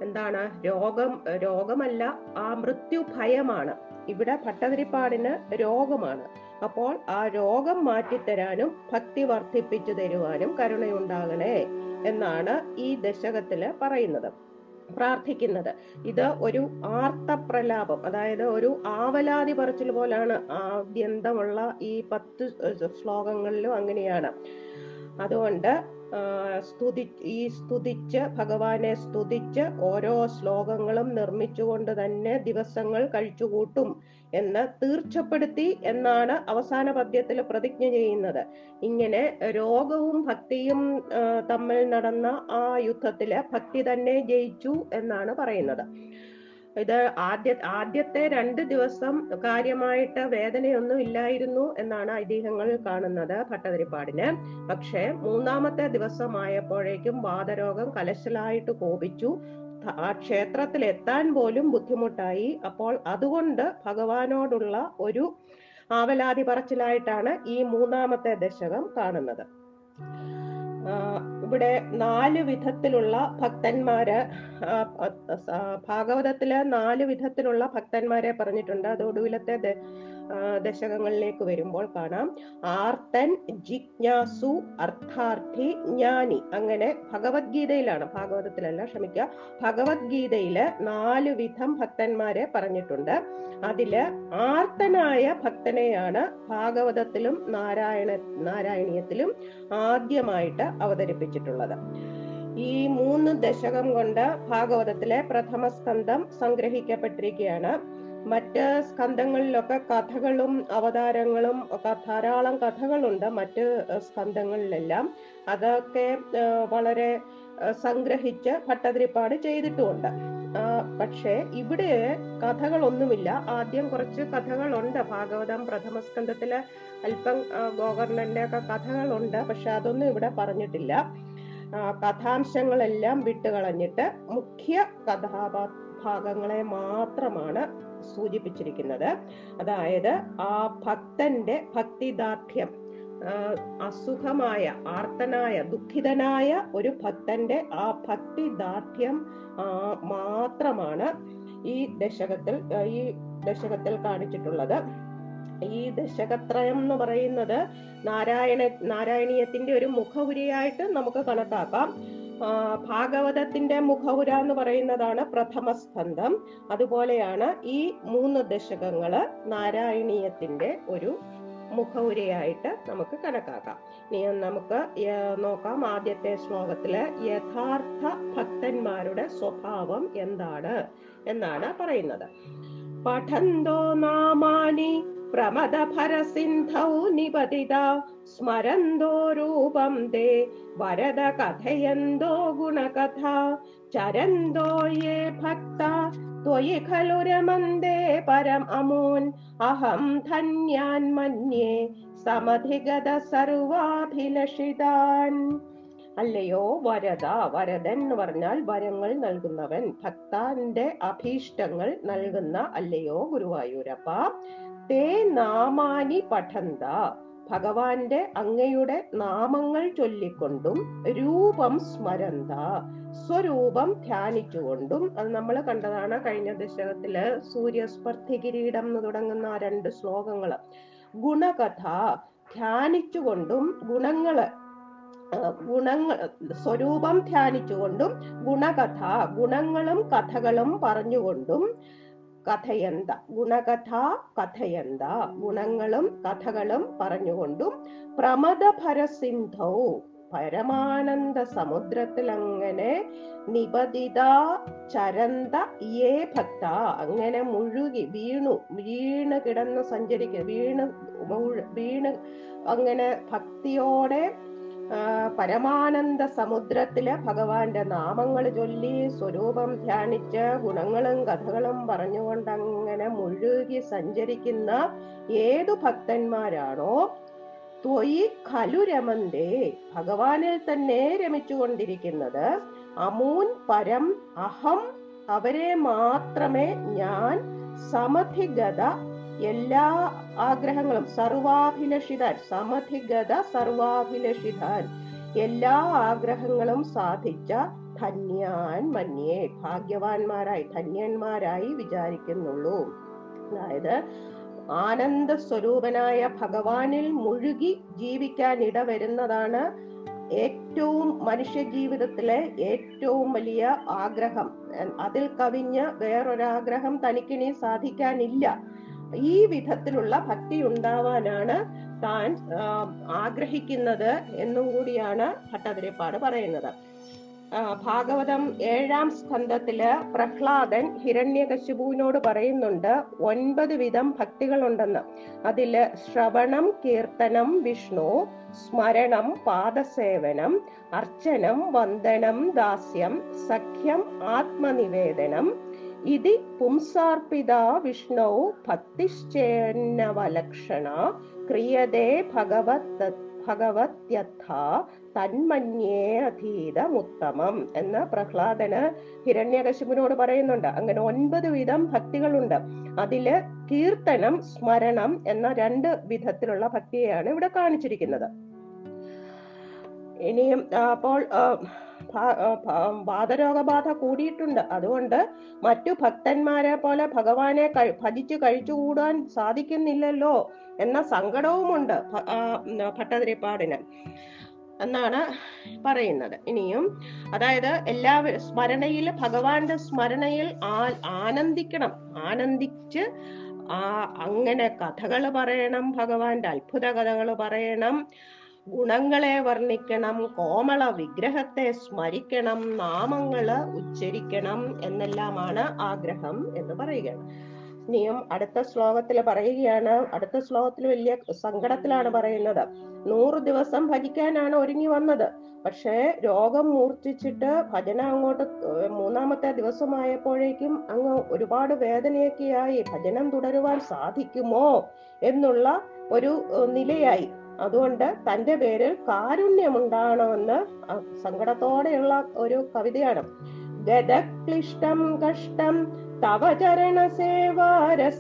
എന്താണ് രോഗം രോഗമല്ല ആ മൃത്യു ഭയമാണ്. ഇവിടെ ഭട്ടതിരിപ്പാടിന് രോഗമാണ്. അപ്പോൾ ആ രോഗം മാറ്റിത്തരാനും ഭക്തി വർദ്ധിപ്പിച്ചു തരുവാനും കരുണയുണ്ടാകണേ എന്നാണ് ഈ ദശകത്തിൽ പറയുന്നത്. പ്രാർത്ഥിക്കുന്നത്. ഇത് ഒരു ആർത്തപ്രലാപം. അതായത് ഒരു ആവലാതി പറച്ചിൽ പോലാണ് ആദ്യന്തമുള്ള ഈ പത്ത് ശ്ലോകങ്ങളിലും അങ്ങനെയാണ്. അതുകൊണ്ട് സ്തുതി ഈ സ്തുതിച്ച് ഭഗവാനെ സ്തുതിച്ച് ഓരോ ശ്ലോകങ്ങളും നിർമ്മിച്ചുകൊണ്ട് തന്നെ ദിവസങ്ങൾ കഴിച്ചുകൂട്ടും എന്ന് തീർച്ചപ്പെടുത്തി എന്നാണ് അവസാന പദ്യത്തിൽ പ്രതിജ്ഞ ചെയ്യുന്നത്. ഇങ്ങനെ രോഗവും ഭക്തിയും തമ്മിൽ നടന്ന ആ യുദ്ധത്തിൽ ഭക്തി തന്നെ ജയിച്ചു എന്നാണ് പറയുന്നത്. ഇത് ആദ്യ ആദ്യത്തെ രണ്ട് ദിവസം കാര്യമായിട്ട് വേദനയൊന്നും ഇല്ലായിരുന്നു എന്നാണ് ഐതിഹ്യങ്ങൾ കാണുന്നത് ഭട്ടതിരിപ്പാടിന്. പക്ഷേ മൂന്നാമത്തെ ദിവസമായപ്പോഴേക്കും വാതരോഗം കലശലായിട്ട് കോപിച്ചു. ആ ക്ഷേത്രത്തിൽ എത്താൻ പോലും ബുദ്ധിമുട്ടായി. അപ്പോൾ അതുകൊണ്ട് ഭഗവാനോടുള്ള ഒരു ആവലാതി പറച്ചിലായിട്ടാണ് ഈ മൂന്നാമത്തെ ദശകം കാണുന്നത്. ഇവിടെ നാല് വിധത്തിലുള്ള ഭക്തന്മാര് ഭാഗവതത്തിൽ നാല് വിധത്തിലുള്ള ഭക്തന്മാരെ പറഞ്ഞിട്ടുണ്ട്. അത് ഒടുവിലത്തെ ദശകങ്ങളിലേക്ക് വരുമ്പോൾ കാണാം. ആർത്തൻ ജിജ്ഞാസു അർത്ഥാർത്ഥി ജ്ഞാനി. അങ്ങനെ ഭഗവത്ഗീതയിലാണ് ഭാഗവതത്തിലല്ല ക്ഷമിക്കുക. ഭഗവത്ഗീതയിൽ നാല് വിധം ഭക്തന്മാരെ പറഞ്ഞിട്ടുണ്ട്. അതിൽ ആർത്തനായ ഭക്തനെയാണ് ഭാഗവതത്തിലും നാരായണ നാരായണീയത്തിലും ആദ്യമായിട്ട് അവതരിപ്പിച്ചിട്ടുള്ളത്. ഈ മൂന്ന് ദശകം കൊണ്ട് ഭാഗവതത്തിലെ പ്രഥമ സ്കന്ധം സംഗ്രഹിക്കപ്പെട്ടിരിക്കുകയാണ്. മറ്റ് സ്കന്ധങ്ങളിലൊക്കെ കഥകളും അവതാരങ്ങളും ധാരാളം കഥകളുണ്ട് മറ്റ് സ്കന്ധങ്ങളിലെല്ലാം. അതൊക്കെ വളരെ സംഗ്രഹിച്ച് ഭട്ടതിരിപ്പാട് ചെയ്തിട്ടുമുണ്ട്. പക്ഷേ ഇവിടെ കഥകളൊന്നുമില്ല. ആദ്യം കുറച്ച് കഥകളുണ്ട്. ഭാഗവതം പ്രഥമ സ്കന്ധത്തിൽ അല്പം ഗോകർണന്റെ ഒക്കെ കഥകളുണ്ട്. പക്ഷെ അതൊന്നും ഇവിടെ പറഞ്ഞിട്ടില്ല. കഥാംശങ്ങളെല്ലാം വിട്ടുകളഞ്ഞിട്ട് മുഖ്യ കഥാഭാഗങ്ങളെ മാത്രമാണ് സൂചിപ്പിച്ചിരിക്കുന്നത്. അതായത് ആ ഭക്തന്റെ ഭക്തിദാർഢ്യം അസുഖമായ ആർത്തനായ ദുഃഖിതനായ ഒരു ഭക്തന്റെ ആ ഭക്തിദാർഢ്യം മാത്രമാണ് ഈ ദശകത്തിൽ ഈ ദശകത്തിൽ കാണിച്ചിട്ടുള്ളത്. ഈ ദശകത്രയം എന്ന് പറയുന്നത് നാരായണ നാരായണീയത്തിന്റെ ഒരു മുഖപുരിയായിട്ട് നമുക്ക് കണക്കാക്കാം. ഭാഗവതത്തിന്റെ മുഖവുര എന്ന് പറയുന്നതാണ് പ്രഥമ സ്കന്ധം അതുപോലെയാണ് ഈ മൂന്ന് ദശകങ്ങൾ നാരായണീയത്തിന്റെ ഒരു മുഖവുരയായിട്ട് നമുക്ക് കണക്കാക്കാം. നമുക്ക് നോക്കാം ആദ്യത്തെ ശ്ലോകത്തിൽ യഥാർത്ഥ ഭക്തന്മാരുടെ സ്വഭാവം എന്താണ് എന്നാണ് പറയുന്നത്. പഠന്തോ നാമാനി പ്രമദഭരസിന്ധൗ നിപതിത സ്മരന്തോ രൂപം ദേ വരദ കഥയന്തോ ഗുണകഥ ചരന്തോ യേ ഭക്ത ത്വയി ഖലു രമന്തേ പരം അമൂൻ അഹം ധന്യാൻ മന്യേ സമധിഗത സർവാഭിലഷിതാൻ. അല്ലയോ വരദ വരദൻ എന്ന് പറഞ്ഞാൽ വരങ്ങൾ നൽകുന്നവൻ ഭക്താന്റെ അഭീഷ്ടങ്ങൾ നൽകുന്ന അല്ലയോ ഗുരുവായൂരപ്പ തേ നാമാനി പഠന്ത. ഭഗവാന്റെ അങ്ങയുടെ നാമങ്ങൾ ചൊല്ലിക്കൊണ്ടും രൂപം സ്മരന്ത. സ്വരൂപം ധ്യാനിച്ചുകൊണ്ടും അത് നമ്മൾ കണ്ടതാണ് കഴിഞ്ഞ ദശകത്തിൽ സൂര്യസ്പർദ്ധി കിരീടം എന്ന് തുടങ്ങുന്ന ആ രണ്ട് ശ്ലോകങ്ങൾ ഗുണകഥ ധ്യാനിച്ചുകൊണ്ടും ഗുണങ്ങൾ ഗുണങ്ങൾ സ്വരൂപം ധ്യാനിച്ചുകൊണ്ടും ഗുണകഥ ഗുണങ്ങളും കഥകളും പറഞ്ഞുകൊണ്ടും കഥയന്ത. ഗുണകഥ കഥയന്ത. ഗുണങ്ങളും കഥകളും പറഞ്ഞുകൊണ്ടും പ്രമദ പരസിന്ധൗ പരമാനന്ദ സമുദ്രത്തിൽ അങ്ങനെ നിപതിത ചരന്ത ഏ ഭക്ത. അങ്ങനെ മുഴുകി വീണു. വീണ് കിടന്ന് സഞ്ചരിക്കുക വീണ് വീണ് അങ്ങനെ ഭക്തിയോടെ പരമാനന്ദ സമുദ്രത്തിലെ ഭഗവാന്റെ നാമങ്ങൾ ചൊല്ലി സ്വരൂപം ധ്യാനിച്ച് ഗുണങ്ങളും കഥകളും പറഞ്ഞുകൊണ്ട് അങ്ങനെ മുഴുകി സഞ്ചരിക്കുന്ന ഏതു ഭക്തന്മാരാണോ ത്വയി ഖലു രമന്തേ. ഭഗവാനിൽ തന്നെ രമിച്ചുകൊണ്ടിരിക്കുന്നത് അമൂൻ പരം അഹം അവരെ മാത്രമേ ഞാൻ സമധിഗത എല്ലാ ആഗ്രഹങ്ങളും സർവാഭിലഷിതാൻ സമധിഗത സർവാഭിലഷിതാൻ. എല്ലാ ആഗ്രഹങ്ങളും സാധിച്ച ധന്യാൻ മന്യേ ഭാഗ്യവാന്മാരായി ധന്യന്മാരായി വിചാരിക്കുന്നുള്ളൂ. അതായത് ആനന്ദ സ്വരൂപനായ ഭഗവാനിൽ മുഴുകി ജീവിക്കാൻ ഇടവരുന്നതാണ് ഏറ്റവും മനുഷ്യ ജീവിതത്തിലെ ഏറ്റവും വലിയ ആഗ്രഹം. അതിൽ കവിഞ്ഞ് വേറൊരാഗ്രഹം തനിക്കിനി സാധിക്കാനില്ല. ഈ വിധത്തിലുള്ള ഭക്തി ഉണ്ടാവാനാണ് താൻ ആഗ്രഹിക്കുന്നത് എന്നും കൂടിയാണ് ഭട്ടതിരിപ്പാട് പറയുന്നത്. ഭാഗവതം ഏഴാം സ്കന്ധത്തിൽ പ്രഹ്ലാദൻ ഹിരണ്യകശിപുവിനോട് പറയുന്നുണ്ട് ഒൻപത് വിധം ഭക്തികളുണ്ടെന്ന്. അതിൽ ശ്രവണം കീർത്തനം വിഷ്ണു സ്മരണം പാദസേവനം അർച്ചനം വന്ദനം ദാസ്യം സഖ്യം ആത്മനിവേദനം ഇതി പുംസാർപ്പിത വിഷ്ണു ഭക്തിശ്ചേന്നവലക്ഷണ ക്രിയതേ ഭഗവത് ഭഗവത്യഥ തന്മന്യേ അധീതമുത്തമം എന്ന പ്രഹ്ലാദന് ഹിരണ്യകശിപുനോട് പറയുന്നുണ്ട്. അങ്ങനെ ഒൻപത് വിധം ഭക്തികളുണ്ട്. അതിൽ കീർത്തനം സ്മരണം എന്ന രണ്ട് വിധത്തിലുള്ള ഭക്തിയെയാണ് ഇവിടെ കാണിച്ചിരിക്കുന്നത്. ഇനിയും അപ്പോൾ വാതരോഗബാധ കൂടിയിട്ടുണ്ട്. അതുകൊണ്ട് മറ്റു ഭക്തന്മാരെ പോലെ ഭഗവാനെ ഭജിച്ചു കഴിച്ചുകൂടാൻ സാധിക്കുന്നില്ലല്ലോ എന്ന സങ്കടവുമുണ്ട് ഭട്ടതിരിപ്പാടിന്. എന്നാണ് പറയുന്നത്. ഇനിയും അതായത് എല്ലാ സ്മരണയിൽ ഭഗവാന്റെ സ്മരണയിൽ ആനന്ദിക്കണം. ആനന്ദിച്ച് ആ അങ്ങനെ കഥകൾ പറയണം ഭഗവാന്റെ അത്ഭുത കഥകൾ പറയണം. ഗുണങ്ങളെ വർണിക്കണം കോമള വിഗ്രഹത്തെ സ്മരിക്കണം നാമങ്ങൾ ഉച്ചരിക്കണം എന്നെല്ലാമാണ് ആഗ്രഹം എന്ന് പറയുകയാണ്. ഇനിയും അടുത്ത ശ്ലോകത്തിൽ പറയുകയാണ്. അടുത്ത ശ്ലോകത്തിൽ വലിയ സങ്കടത്തിലാണ് പറയുന്നത്. നൂറ് ദിവസം ഭജിക്കാനാണ് ഒരുങ്ങി വന്നത്. പക്ഷേ രോഗം മൂർച്ഛിച്ചിട്ട് ഭജന അങ്ങോട്ട് മൂന്നാമത്തെ ദിവസമായപ്പോഴേക്കും അങ്ങ് ഒരുപാട് വേദനയൊക്കെയായി. ഭജനം തുടരുവാൻ സാധിക്കുമോ എന്നുള്ള ഒരു നിലയായി. അതുകൊണ്ട് തന്റെ പേരിൽ കാരുണ്യമുണ്ടാകണമെന്ന് സങ്കടത്തോടെയുള്ള ഒരു കവിതയാണ്. ഗതക്ലിഷ്ടം കഷ്ടം തവ ചരണ സേവാരസഭരേബി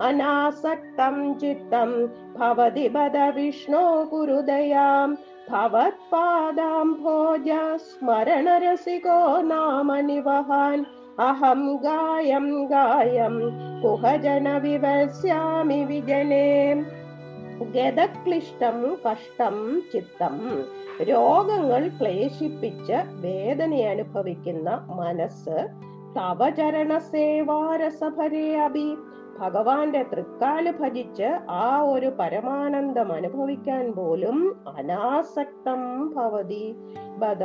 അനാസക്തം ചിത്തം ഭവതി ബദ വിഷ്ണോ കുരുദയാം ഭവത്പാദാം ഭോജ സ്മരണരസികോ നാമ നിവഹാൻ അഹം ഗായം ഗായം കുഹജന വിവസ്യാമി വിജനേ. ഗതക്ലിഷ്ടം കഷ്ടം ചിത്തം. രോഗങ്ങൾ ക്ലേശിപ്പിച്ച് വേദന അനുഭവിക്കുന്ന മനസ്സ്. തവചരണ സേവാരസഭരേ അഭി. ഭഗവാന്റെ തൃക്കാൽ ഭജിച്ച് ആ ഒരു പരമാനന്ദം അനുഭവിക്കാൻ പോലും അനാസക്തം ഭവതി. ബദ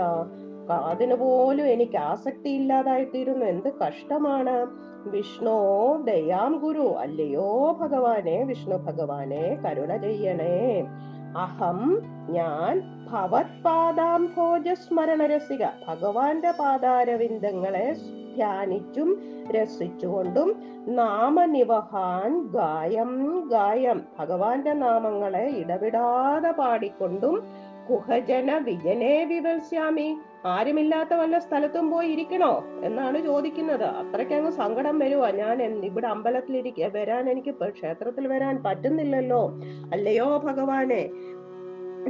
അതിനു പോലും എനിക്ക് ആസക്തി ഇല്ലാതായി തീരുന്നു എന്ത് കഷ്ടമാണ്. വിഷ്ണു ദയാം ഗുരു. അല്ലയോ ഭഗവാനെ വിഷ്ണു ഭഗവാനെ കരുണ ചെയ്യണേ. അഹം ഞാൻ ഭവത്പാദാം ഭോജസ്മരണ രസിക ഭഗവാന്റെ പാദാരവിന്ദങ്ങളെ ധ്യാനിച്ചും രസിച്ചുകൊണ്ടും നാമനിവഹാൻ ഗായം ഗായം. ഭഗവാന്റെ നാമങ്ങളെ ഇടവിടാതെ പാടിക്കൊണ്ടും കുഹജന വിജനെ വിവസ്യാമി ആരുമില്ലാത്ത വല്ല സ്ഥലത്തും പോയി ഇരിക്കണോ എന്നാണ് ചോദിക്കുന്നത്. അത്രയ്ക്ക് അങ്ങ് സങ്കടം വരുവാ. ഞാൻ ഇവിടെ അമ്പലത്തിൽ ഇരിക്ക വരാൻ എനിക്ക് ക്ഷേത്രത്തിൽ വരാൻ പറ്റുന്നില്ലല്ലോ. അല്ലയോ ഭഗവാനെ?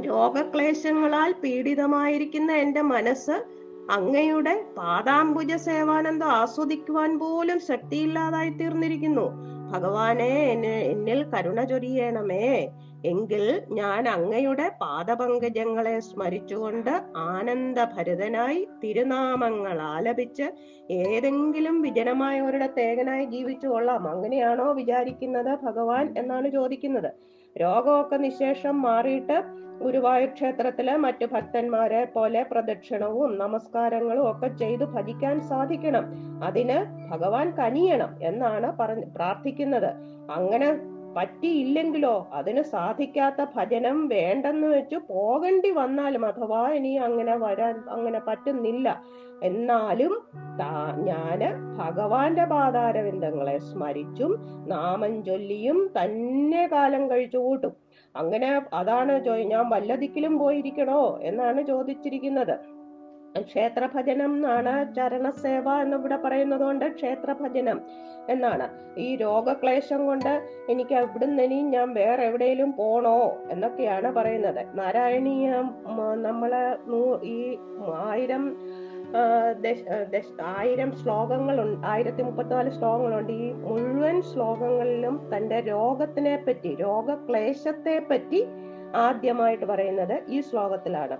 രോഗക്ലേശങ്ങളാൽ പീഡിതമായിരിക്കുന്ന എന്റെ മനസ്സ് അങ്ങയുടെ പാദാംബുജ സേവാനന്ദം ആസ്വദിക്കുവാൻ പോലും ശക്തിയില്ലാതായി തീർന്നിരിക്കുന്നു. ഭഗവാനെ എന്നെ എന്നിൽ കരുണ ചൊരിയണമേ. എങ്കിൽ ഞാൻ അങ്ങയുടെ പാദപങ്കജങ്ങളെ സ്മരിച്ചുകൊണ്ട് ആനന്ദഭരിതനായി തിരുനാമങ്ങൾ ആലപിച്ച് ഏതെങ്കിലും വിജനമായ ഒരിടത്ത് ഏകനായി ജീവിച്ചു കൊള്ളാം. അങ്ങനെയാണോ വിചാരിക്കുന്നത് ഭഗവാൻ എന്നാണ് ചോദിക്കുന്നത്. രോഗമൊക്കെ നിശേഷം മാറിയിട്ട് ഗുരുവായൂർ ക്ഷേത്രത്തിൽ മറ്റു ഭക്തന്മാരെ പോലെ പ്രദക്ഷിണവും നമസ്കാരങ്ങളും ഒക്കെ ചെയ്തു ഭജിക്കാൻ സാധിക്കണം. അതിന് ഭഗവാൻ കനിയണം എന്നാണ് പറഞ്ഞ് പ്രാർത്ഥിക്കുന്നത്. അങ്ങനെ പറ്റിയില്ലെങ്കിലോ? അതിന് സാധിക്കാത്ത ഭജനം വേണ്ടെന്ന് വെച്ച് പോകേണ്ടി വന്നാലും അഥവാ ഇനി അങ്ങനെ വരാൻ അങ്ങനെ പറ്റുന്നില്ല. എന്നാലും ഞാൻ ഭഗവാന്റെ പാതാരവിന്ദങ്ങളെ സ്മരിച്ചും നാമം ചൊല്ലിയും തന്നെ കാലം കഴിച്ചു കൂട്ടും. അങ്ങനെ അതാണ് ഞാൻ വല്ലതിക്കിലും പോയിരിക്കണോ? എന്നാണ് ചോദിച്ചിരിക്കുന്നത്. ക്ഷേത്രഭജനം എന്നാണ് ചരണസേവ എന്നിവിടെ പറയുന്നത് കൊണ്ട് ക്ഷേത്രഭജനം എന്നാണ്. ഈ രോഗക്ലേശം കൊണ്ട് എനിക്ക് ഇവിടുന്ന് ഇനി ഞാൻ വേറെ എവിടെയെങ്കിലും പോണോ എന്നൊക്കെയാണ് പറയുന്നത്. നാരായണീയ നമ്മൾ ഈ ആയിരം ആയിരം ശ്ലോകങ്ങൾ ആയിരത്തി മുപ്പത്തിനാല് ശ്ലോകങ്ങളുണ്ട് ഈ മുഴുവൻ ശ്ലോകങ്ങളിലും തന്റെ രോഗത്തിനെ പറ്റി രോഗക്ലേശത്തെ പറ്റി ആദ്യമായിട്ട് പറയുന്നത് ഈ ശ്ലോകത്തിലാണ്.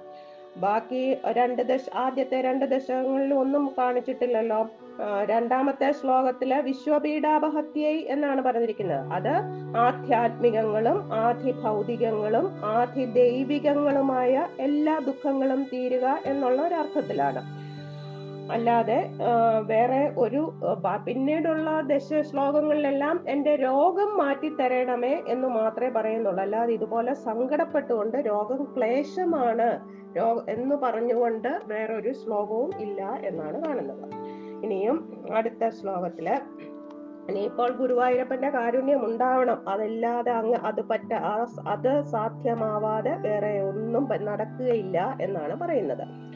ബാക്കി രണ്ട് ദശ ആദ്യത്തെ രണ്ട് ദശകങ്ങളിൽ ഒന്നും കാണിച്ചിട്ടില്ലല്ലോ. രണ്ടാമത്തെ ശ്ലോകത്തിൽ വിശ്വപീഡാപഹത്യൈ എന്നാണ് പറഞ്ഞിരിക്കുന്നത്. അത് ആധ്യാത്മികങ്ങളും ആധി ഭൗതികങ്ങളും ആധി ദൈവികങ്ങളുമായ എല്ലാ ദുഃഖങ്ങളും തീരുക എന്നുള്ള ഒരു അർത്ഥത്തിലാണ് അല്ലാതെ വേറെ ഒരു പിന്നീടുള്ള ദശ ശ്ലോകങ്ങളിലെല്ലാം എന്റെ രോഗം മാറ്റി തരണമേ എന്ന് മാത്രമേ പറയുന്നുള്ളൂ. അല്ലാതെ ഇതുപോലെ സങ്കടപ്പെട്ടുകൊണ്ട് രോഗം ക്ലേശമാണ് എന്ന് പറഞ്ഞുകൊണ്ട് വേറെ ഒരു ശ്ലോകവും ഇല്ല എന്നാണ് കാണുന്നത്. ഇനിയും അടുത്ത ശ്ലോകത്തിൽ ഇനിയിപ്പോൾ ഗുരുവായൂരപ്പന്റെ കാരുണ്യം ഉണ്ടാവണം. അതല്ലാതെ അങ്ങ് അത് പറ്റ അത് സാധ്യമാവാതെ വേറെ ഒന്നും നടക്കുകയില്ല എന്നാണ് പറയുന്നത്.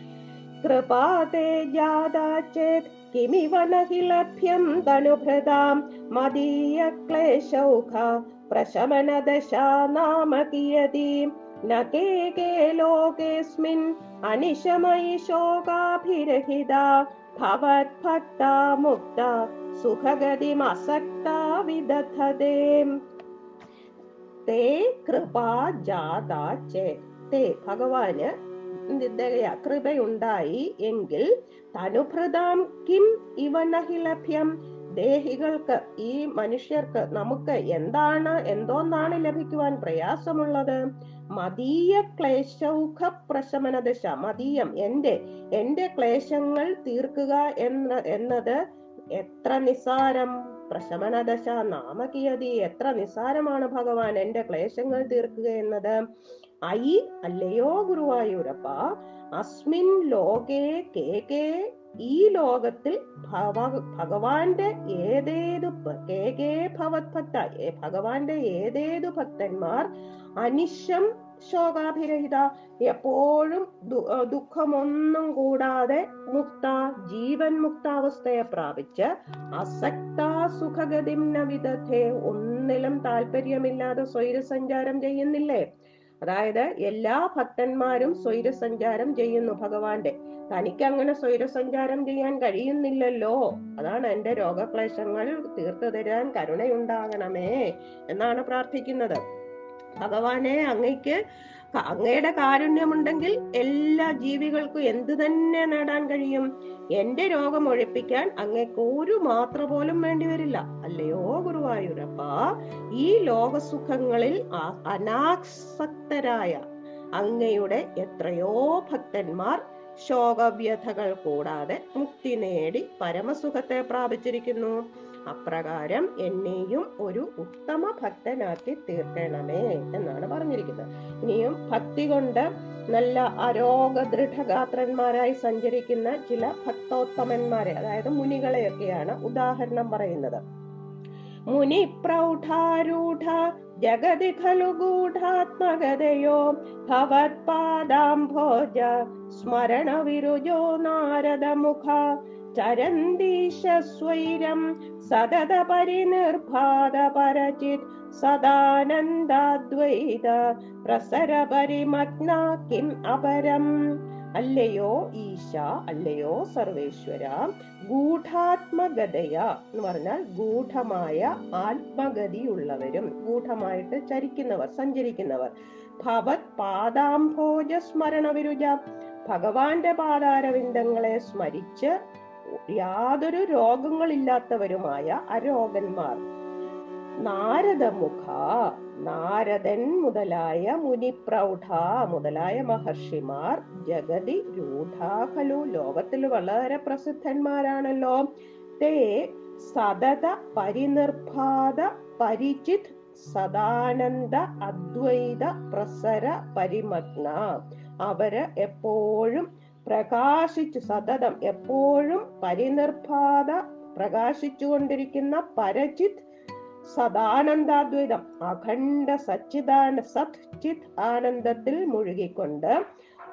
कृपा ते जाता चेत् किमिव न हि लभ्यं तनुभृता प्रशमनदशा नाम कियदि न के के लोकेऽस्मिन् अनिशमयि शोकाभिरहिता भवद्भक्ता मुक्ता सुखगतिमसक्ता विदधते। ते कृपा जाता चेत् ते भगवान् കൃപയുണ്ടായി എങ്കിൽ തനുഭൃതാം കിം ഇവ നഹിലഭ്യം ദേഹികൾക്ക് ഈ മനുഷ്യർക്ക് നമുക്ക് എന്താണ് എന്തോന്നാണ് ലഭിക്കുവാൻ പ്രയാസമുള്ളത്? മതീയ ക്ലേശൗഖ പ്രശമന ദശ മതീയം എന്റെ എന്റെ ക്ലേശങ്ങൾ തീർക്കുക എന്ന എന്നത് എത്ര നിസാരം പ്രശമനദശ നാമകിയതി എത്ര നിസാരമാണ് ഭഗവാൻ എന്റെ ക്ലേശങ്ങൾ തീർക്കുക എന്നത്. ഐ അല്ലയോ ഗുരുവായൂരപ്പ അസ്മിൻ ലോകേ കേ കേ ഈ ലോകത്തിൽ ഭഗവാന്റെ ഏതേത് കേകേ ഭവത് ഏ- ഭഗവാന്റെ ഏതേത് ഭക്തന്മാർ അനിശം ശോകാഭിരഹിത എപ്പോഴും ദുഃഖമൊന്നും കൂടാതെ മുക്ത ജീവൻ മുക്താവസ്ഥയെ പ്രാപിച്ച് അസക്ത സുഖഗതിം വിദധേ ഒന്നിലും താല്പര്യമില്ലാതെ സ്വൈരസഞ്ചാരം ചെയ്യുന്നില്ലേ? അതായത് എല്ലാ ഭക്തന്മാരും സ്വൈരസഞ്ചാരം ചെയ്യുന്നു ഭഗവാന്റെ. തനിക്ക് അങ്ങനെ സ്വൈരസഞ്ചാരം ചെയ്യാൻ കഴിയുന്നില്ലല്ലോ. അതാണ് എന്റെ രോഗക്ലേശങ്ങൾ തീർത്തു തരാൻ കരുണയുണ്ടാകണമേ എന്നാണ് പ്രാർത്ഥിക്കുന്നത്. ഭഗവാനെ അങ്ങയ്ക്ക് അങ്ങയുടെ കാരുണ്യമുണ്ടെങ്കിൽ എല്ലാ ജീവികൾക്കും എന്തു തന്നെ നേടാൻ കഴിയും? എന്റെ രോഗം ഒഴിപ്പിക്കാൻ അങ്ങക്ക് ഒരു മാത്ര പോലും വേണ്ടി വരില്ല. അല്ലയോ ഗുരുവായൂരപ്പ? ഈ ലോകസുഖങ്ങളിൽ അനാസക്തരായ അങ്ങയുടെ എത്രയോ ഭക്തന്മാർ ശോകവ്യഥകൾ കൂടാതെ മുക്തി നേടി പരമസുഖത്തെ പ്രാപിച്ചിരിക്കുന്നു. അപ്രകാരം എന്നെയും ഒരു ഉത്തമ ഭക്തനാക്കി തീർക്കണമേ എന്നാണ് പറഞ്ഞിരിക്കുന്നത്. ഇനിയും ഭക്തി കൊണ്ട് നല്ല അരോഗ ദൃഢഗാത്രന്മാരായി സഞ്ചരിക്കുന്ന ചില ഭക്തോത്തമന്മാരെ അതായത് മുനികളെയൊക്കെയാണ് ഉദാഹരണം പറയുന്നത്. മുനി പ്രൗഢാരൂഢ ജഗതി ഖലു ഗൂഢാത്മഗതയോ ഭവത്പാദാംഭോജ സ്മരണ വിരുജോ നാരദ മുഖ ചരന്തീശ സ്വൈരം സതത പരിനിർഭാത പരചിത് സദാനന്ദാദ്വൈത പ്രസര പരിമഗ്ന കിം അപരം. അല്ലയോ ഈശ അല്ലയോ സർവേശ്വര ഗൂഢാത്മഗതയ എന്ന് പറഞ്ഞാൽ ഗൂഢമായ ആത്മഗതിയുള്ളവരും ഗൂഢമായിട്ട് ചരിക്കുന്നവർ സഞ്ചരിക്കുന്നവർ. ഭവത് പാദാംഭോജ സ്മരണ വിരുജ ഭഗവാന്റെ പാദാരവിന്ദങ്ങളെ സ്മരിച്ച് യാതൊരു രോഗങ്ങളില്ലാത്തവരുമായ അരോഗന്മാർ. നാരദമുഖ നാരദൻ മുതലായ മുനിപ്രൗഢ മുതലായ മഹർഷിമാർ ജഗതി രൂഢാഖലു ലോകത്തിൽ വളരെ പ്രസിദ്ധന്മാരാണല്ലോ. തേ സതത പരിനിർഭാത പരിചിത് സദാനന്ദ അദ്വൈത പ്രസര പരിമഗ്ന. അവർ എപ്പോഴും പ്രകാശിച്ചു സതതം എപ്പോഴും പരിനിർഭാത പ്രകാശിച്ചുകൊണ്ടിരിക്കുന്ന പരചിത് സദാനന്ദാദ്വൈതം അഖണ്ഡ സച്ചിദാന സത് ചിത് ആനന്ദത്തിൽ മുഴുകിക്കൊണ്ട്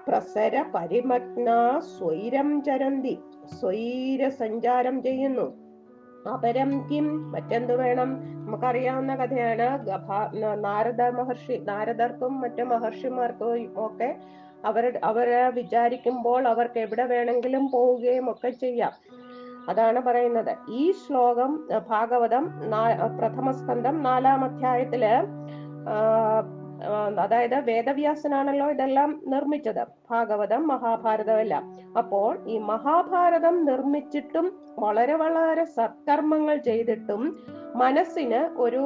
പ്രസര പരിമഗ്ന സ്വൈരം ചരന്തി സ്വൈര സഞ്ചാരം ചെയ്യുന്നു. അപരം കിം മറ്റെന്ത് വേണം? നമുക്കറിയാവുന്ന കഥയാണ്. നാരദ മഹർഷി നാരദർക്കും മറ്റു മഹർഷിമാർക്കും ഒക്കെ അവർ അവരെ വിചാരിക്കുമ്പോൾ അവർക്ക് എവിടെ വേണമെങ്കിലും പോവുകയും ഒക്കെ ചെയ്യാം. അതാണ് പറയുന്നത്. ഈ ശ്ലോകം ഭാഗവതം പ്രഥമ സ്കന്ധം നാലാം അധ്യായത്തിൽ അതായത് വേദവ്യാസനാണല്ലോ ഇതെല്ലാം നിർമ്മിച്ചത്. ഭാഗവതം മഹാഭാരതം എല്ലാം അപ്പോൾ ഈ മഹാഭാരതം നിർമ്മിച്ചിട്ടും വളരെ വളരെ സത്കർമ്മങ്ങൾ ചെയ്തിട്ടും മനസ്സിന് ഒരു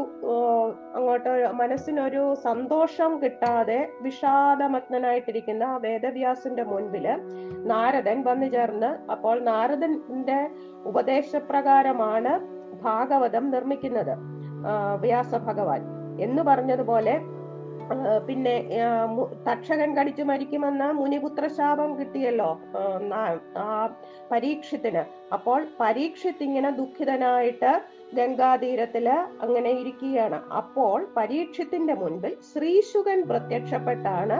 അങ്ങോട്ട് മനസ്സിനൊരു സന്തോഷം കിട്ടാതെ വിഷാദമഗ്നനായിട്ടിരിക്കുന്ന ആ വേദവ്യാസിന്റെ മുൻപിൽ നാരദൻ വന്നു ചേർന്ന് അപ്പോൾ നാരദന്റെ ഉപദേശപ്രകാരമാണ് ഭാഗവതം നിർമ്മിക്കുന്നത് വ്യാസ ഭഗവാൻ എന്ന് പറഞ്ഞതുപോലെ പിന്നെ തക്ഷകൻ കടിച്ചു മരിക്കുമെന്ന മുനിപുത്ര ശാപം കിട്ടിയല്ലോ ആ, പരീക്ഷത്തിന്. അപ്പോൾ പരീക്ഷത്ത് ഇങ്ങനെ ദുഃഖിതനായിട്ട് ഗംഗാതീരത്തിൽ അങ്ങനെ ഇരിക്കുകയാണ്. അപ്പോൾ പരീക്ഷത്തിന്റെ മുൻപിൽ ശ്രീശുകൻ പ്രത്യക്ഷപ്പെട്ടാണ്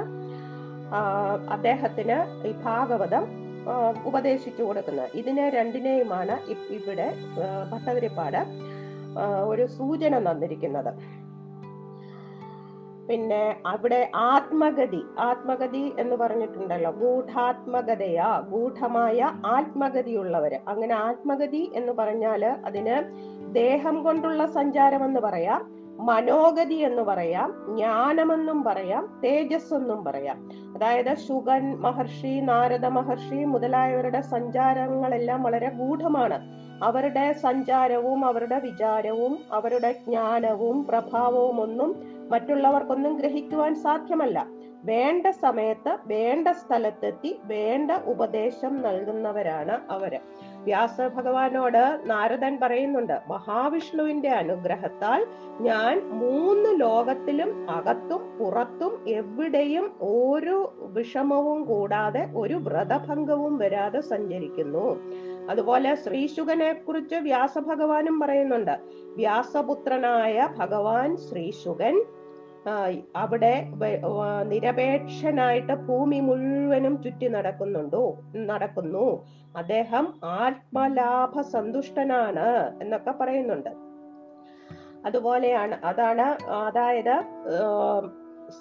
അദ്ദേഹത്തിന് ഈ ഭാഗവതം ഉപദേശിച്ചു കൊടുക്കുന്നത്. ഇതിനെ രണ്ടിനെയുമാണ് ഇവിടെ ഭട്ടതിരിപ്പാട് ഒരു സൂചന തന്നിരിക്കുന്നത്. പിന്നെ അവിടെ ആത്മഗതി ആത്മഗതി എന്ന് പറഞ്ഞിട്ടുണ്ടല്ലോ. ഗൂഢാത്മകതയാ ഗൂഢമായ ആത്മഗതിയുള്ളവര്. അങ്ങനെ ആത്മഗതി എന്ന് പറഞ്ഞാൽ അതിന് ദേഹം കൊണ്ടുള്ള സഞ്ചാരം എന്ന് പറയാം. മനോഗതി എന്ന് പറയാം ജ്ഞാനമെന്നും പറയാം തേജസ് എന്നും പറയാം. അതായത് ശുഗൻ മഹർഷി നാരദ മഹർഷി മുതലായവരുടെ സഞ്ചാരങ്ങളെല്ലാം വളരെ ഗൂഢമാണ്. അവരുടെ സഞ്ചാരവും അവരുടെ വിചാരവും അവരുടെ ജ്ഞാനവും പ്രഭാവവും ഒന്നും മറ്റുള്ളവർക്കൊന്നും ഗ്രഹിക്കുവാൻ സാധ്യമല്ല. വേണ്ട സമയത്ത് വേണ്ട സ്ഥലത്തെത്തി വേണ്ട ഉപദേശം നൽകുന്നവരാണ് അവർ. വ്യാസ ഭഗവാനോട് നാരദൻ പറയുന്നുണ്ട് മഹാവിഷ്ണുവിന്റെ അനുഗ്രഹത്താൽ ഞാൻ മൂന്ന് ലോകത്തിലും അകത്തും പുറത്തും എവിടെയും ഒരു വിഷമവും കൂടാതെ ഒരു വ്രതഭംഗവും വരാതെ സഞ്ചരിക്കുന്നു. അതുപോലെ ശ്രീശുഖനെ കുറിച്ച് വ്യാസഭഗവാനും പറയുന്നുണ്ട് വ്യാസപുത്രനായ ഭഗവാൻ ശ്രീശുഖൻ അവിടെ നിരപേക്ഷനായിട്ട് ഭൂമി മുഴുവനും ചുറ്റി നടക്കുന്നുണ്ടോ? നടക്കുന്നു. അദ്ദേഹം ആത്മലാഭ സന്തുഷ്ടനാണ് എന്നൊക്കെ പറയുന്നുണ്ട്. അതുപോലെയാണ് അതാണ് അതായത്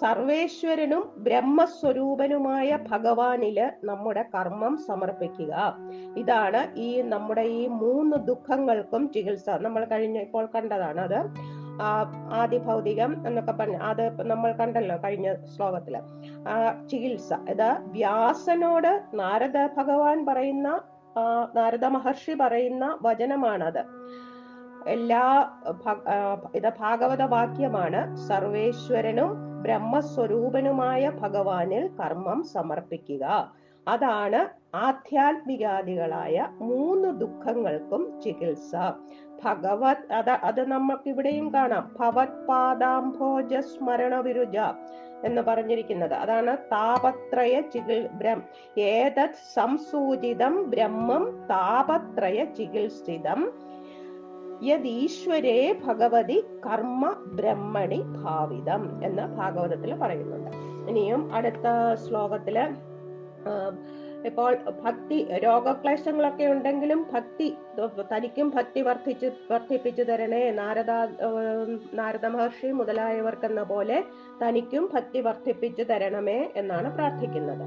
സർവേശ്വരനും ബ്രഹ്മസ്വരൂപനുമായ ഭഗവാനിൽ നമ്മുടെ കർമ്മം സമർപ്പിക്കുക. ഇതാണ് ഈ നമ്മുടെ ഈ മൂന്ന് ദുഃഖങ്ങൾക്കും ചികിത്സ. നമ്മൾ കഴിഞ്ഞ ഇപ്പോൾ കണ്ടതാണ് അത്. ആ, ആദിഭൗതികം എന്നൊക്കെ പറഞ്ഞ അത് നമ്മൾ കണ്ടല്ലോ കഴിഞ്ഞ ശ്ലോകത്തിൽ. ചികിത്സ. ഇത് വ്യാസനോട് നാരദ ഭഗവാൻ പറയുന്ന നാരദ മഹർഷി പറയുന്ന വചനമാണത്. എല്ലാ ഇത് ഭാഗവത വാക്യമാണ്. സർവേശ്വരനും ബ്രഹ്മസ്വരൂപനുമായ ഭഗവാനിൽ കർമ്മം സമർപ്പിക്കുക. അതാണ് ആധ്യാത്മികാദികളായ മൂന്ന് ദുഃഖങ്ങൾക്കും ചികിത്സ. ഭഗവത് അത് അത് നമുക്ക് ഇവിടെയും കാണാം. ഭവത് പാദാംഭോജ സ്മരണ വിരുജ എന്ന് പറഞ്ഞിരിക്കുന്നത്. അതാണ് താപത്രയ ചികിൽ ബ്രം ഏതത് സംസൂചിതം ബ്രഹ്മം താപത്രയ ചികിത്സിതം. യദീശ്വരേ ഭഗവതി കർമ്മ ബ്രഹ്മണി ഭാവിതം എന്ന് ഭാഗവതത്തിൽ പറയുന്നുണ്ട്. ഇനിയും അടുത്ത ശ്ലോകത്തിൽ ഇപ്പോൾ ഭക്തി രോഗക്ലേശങ്ങളൊക്കെ ഉണ്ടെങ്കിലും ഭക്തി തനിക്കും ഭക്തി വർദ്ധിച്ച് വർദ്ധിപ്പിച്ചു തരണേ. നാരദ നാരദ മഹർഷി മുതലായവർക്കെന്ന പോലെ തനിക്കും ഭക്തി വർദ്ധിപ്പിച്ചു തരണമേ എന്നാണ് പ്രാർത്ഥിക്കുന്നത്.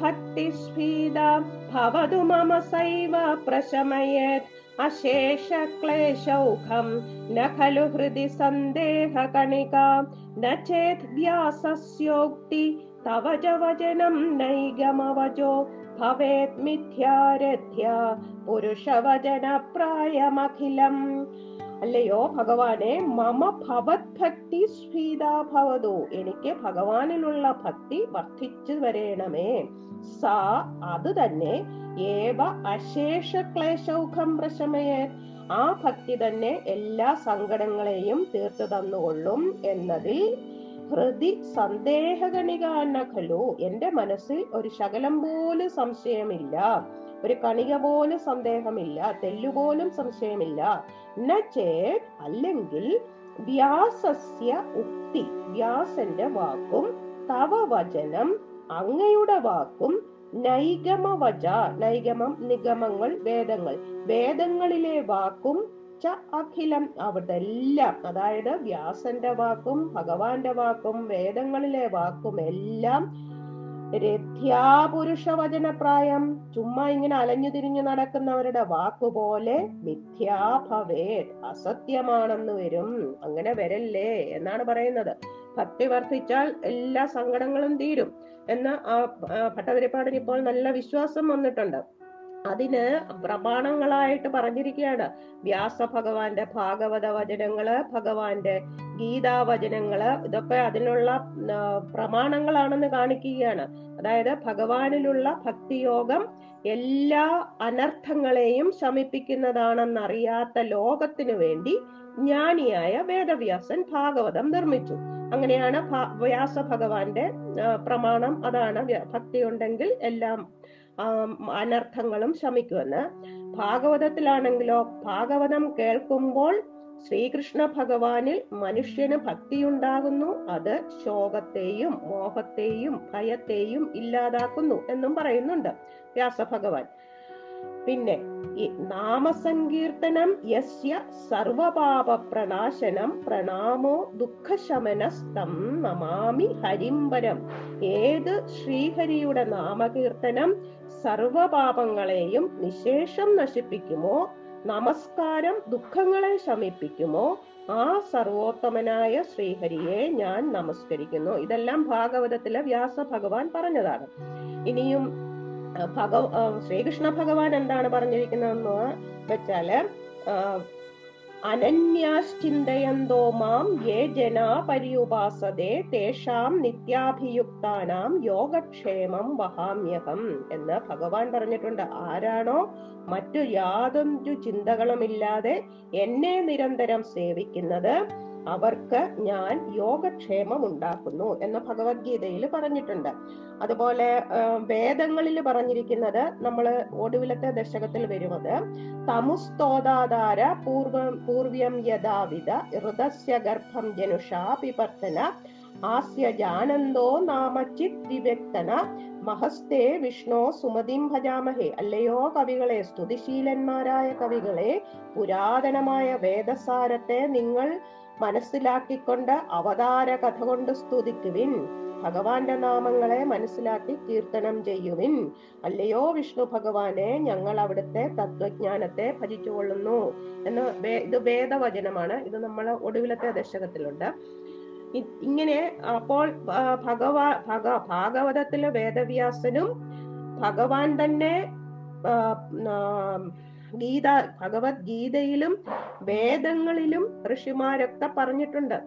ഭക്തി ഭവതു മമ സൈവ പ്രശമയത് അശേഷ ക്ലേശൗഖം ന ഖലു ഹൃദി സന്ദേഹ കണിക ന ചേത് വ്യാസസ്യോക്തി ച വചനം നൈഗമവചോ ഭവേത് മിഥ്യാരഥ്യ പുരുഷവചന പ്രായമഖിലം. അല്ലയോ ഭഗവാനെ മമ ഭവത് ഭക്തി സ്ഫീതാ ഭവതു എനിക്ക് ഭഗവാനിലുള്ള ഭക്തി വർദ്ധിച്ചു വരേണമേ. സാ അത് തന്നെ ഏവ അശേഷ ക്ലേശൗഖം പ്രശമയേ ആ ഭക്തി തന്നെ എല്ലാ സങ്കടങ്ങളെയും തീർത്തു തന്നുകൊള്ളും എന്നതിൽ ഹൃദി സന്ദേഹകണികാന്ന ഖലു എന്റെ മനസ്സിൽ ഒരു ശകലം പോലും സംശയമില്ല. ഒരു കണിക പോലും സന്ദേഹമില്ല. തെല്ലുപോലും സംശയമില്ല. നേ അല്ലെങ്കിൽ വ്യാസസ്യ ഉക്തി. വ്യാസന്റെ വാക്കും തവ വചനം അങ്ങയുടെ വാക്കും നൈഗമവച. നൈഗമം നിഗമങ്ങൾ വേദങ്ങൾ. വേദങ്ങളിലെ വാക്കും ച അഖിലം. അവിടെല്ലാം അതായത് വ്യാസന്റെ വാക്കും ഭഗവാന്റെ വാക്കും വേദങ്ങളിലെ വാക്കും എല്ലാം രഥ്യാപുരുഷവചനപ്രായം. ചുമ്മാ ഇങ്ങനെ അലഞ്ഞു തിരിഞ്ഞു നടക്കുന്നവരുടെ വാക്കുപോലെ മിഥ്യാഭവേ അസത്യമാണെന്ന് വരും. അങ്ങനെ വരല്ലേ എന്നാണ് പറയുന്നത്. ഭക്തി വർദ്ധിച്ചാൽ എല്ലാ സങ്കടങ്ങളും തീരും. എന്ന് ആ ഭട്ടതിരിപ്പാടിന് ഇപ്പോൾ നല്ല വിശ്വാസം വന്നിട്ടുണ്ട്. അതിന് പ്രമാണങ്ങളായിട്ട് പറഞ്ഞിരിക്കുകയാണ്. വ്യാസ ഭഗവാന്റെ ഭാഗവത വചനങ്ങൾ ഭഗവാന്റെ ഗീതാ ഗീതാവചനങ്ങൾ ഇതൊക്കെ അതിനുള്ള പ്രമാണങ്ങളാണെന്ന് കാണിക്കുകയാണ്. അതായത് ഭഗവാനിലുള്ള ഭക്തിയോഗം എല്ലാ അനർത്ഥങ്ങളെയും ശമിപ്പിക്കുന്നതാണെന്നറിയാത്ത ലോകത്തിനു വേണ്ടി ജ്ഞാനിയായ വേദവ്യാസൻ ഭാഗവതം നിർമ്മിച്ചു. അങ്ങനെയാണ് വ്യാസ ഭഗവാന്റെ പ്രമാണം. അതാണ് ഭക്തി ഉണ്ടെങ്കിൽ എല്ലാം അനർത്ഥങ്ങളും ശമിക്കുമെന്ന്. ഭാഗവതത്തിലാണെങ്കിലോ ഭാഗവതം കേൾക്കുമ്പോൾ ശ്രീകൃഷ്ണ ഭഗവാനിൽ മനുഷ്യന് ഭക്തിയുണ്ടാകുന്നു. അത് ശോകത്തെയും മോഹത്തെയും ഭയത്തെയും ഇല്ലാതാക്കുന്നു എന്നും പറയുന്നുണ്ട് വ്യാസഭഗവാൻ. പിന്നെ ഈ നാമസങ്കീർത്തനം യസ്യ സർവപാപ പ്രണാശനം പ്രണാമോ ദുഃഖശമനസ്തം നമാമി ഹരിംബരം. ഏത് ശ്രീഹരിയുടെ നാമകീർത്തനം സർവപാപങ്ങളെയും നിശേഷം നശിപ്പിക്കുമോ? നമസ്കാരം ദുഃഖങ്ങളെ ശമിപ്പിക്കുമോ? ആ സർവോത്തമനായ ശ്രീഹരിയെ ഞാൻ നമസ്കരിക്കുന്നു. ഇതെല്ലാം ഭാഗവതത്തിലെ വ്യാസ ഭഗവാൻ പറഞ്ഞതാണ്. ഇനിയും ആ, ഭഗ ആ, ശ്രീകൃഷ്ണ ഭഗവാൻ എന്താണ് പറഞ്ഞിരിക്കുന്നതെന്ന് വെച്ചാൽ അനന്യാശ്ചിന്തയന്തോ മാം യേ ജനാ പര്യുപാസതേ തേഷാം നിത്യാഭിയുക്താനാം യോഗക്ഷേമം വഹാമ്യഹം എന്ന് ഭഗവാൻ പറഞ്ഞിട്ടുണ്ട്. ആരാണോ? മറ്റു യാതൊരു ചിന്തകളുമില്ലാതെ എന്നെ നിരന്തരം സേവിക്കുന്നത് അവർക്ക് ഞാൻ യോഗക്ഷേമം ഉണ്ടാക്കുന്നു എന്ന് ഭഗവത്ഗീതയിൽ പറഞ്ഞിട്ടുണ്ട്. അതുപോലെ വേദങ്ങളിൽ പറഞ്ഞിരിക്കുന്നത് നമ്മൾ ഒടുവിലത്തെ ദശകത്തിൽ വരുന്നത് തമുസ്തോദാധാര പൂർവ പൂർവ്യം യഥാവിധ ഹൃദസ്യ ഗർഭം ജനുഷാ പിപർത്തന ആസ്യ ജാനന്ദോ നാമചിത് വിവ്യക്തന മഹസ്തേ വിഷ്ണോ സുമതിം ഭജാമഹേ. അല്ലയോ കവികളെ സ്തുതിശീലന്മാരായ കവികളെ പുരാതനമായ വേദസാരത്തെ നിങ്ങൾ മനസ്സിലാക്കിക്കൊണ്ട് അവതാര കഥ കൊണ്ട് സ്തുതിക്കുവിൻ. ഭഗവാന്റെ നാമങ്ങളെ മനസ്സിലാക്കി കീർത്തനം ചെയ്യുവിൻ. അല്ലയോ വിഷ്ണു ഭഗവാനെ ഞങ്ങൾ അവിടുത്തെ തത്വജ്ഞാനത്തെ ഭജിച്ചുകൊള്ളുന്നു. എന്ന് ഇത് വേദവചനമാണ്. ഇത് നമ്മൾ ഒടുവിലത്തെ ദശകത്തിലുണ്ട്. ഇങ്ങനെ അപ്പോൾ ഭഗവാ ഭഗ ഭാഗവതത്തിലെ വേദവ്യാസനും ഭഗവാൻ തന്നെ ആ, ഗീത ഭഗവത്ഗീതയിലും വേദങ്ങളിലും ഋഷിമാരൊക്കെ പറഞ്ഞിട്ടുണ്ട്.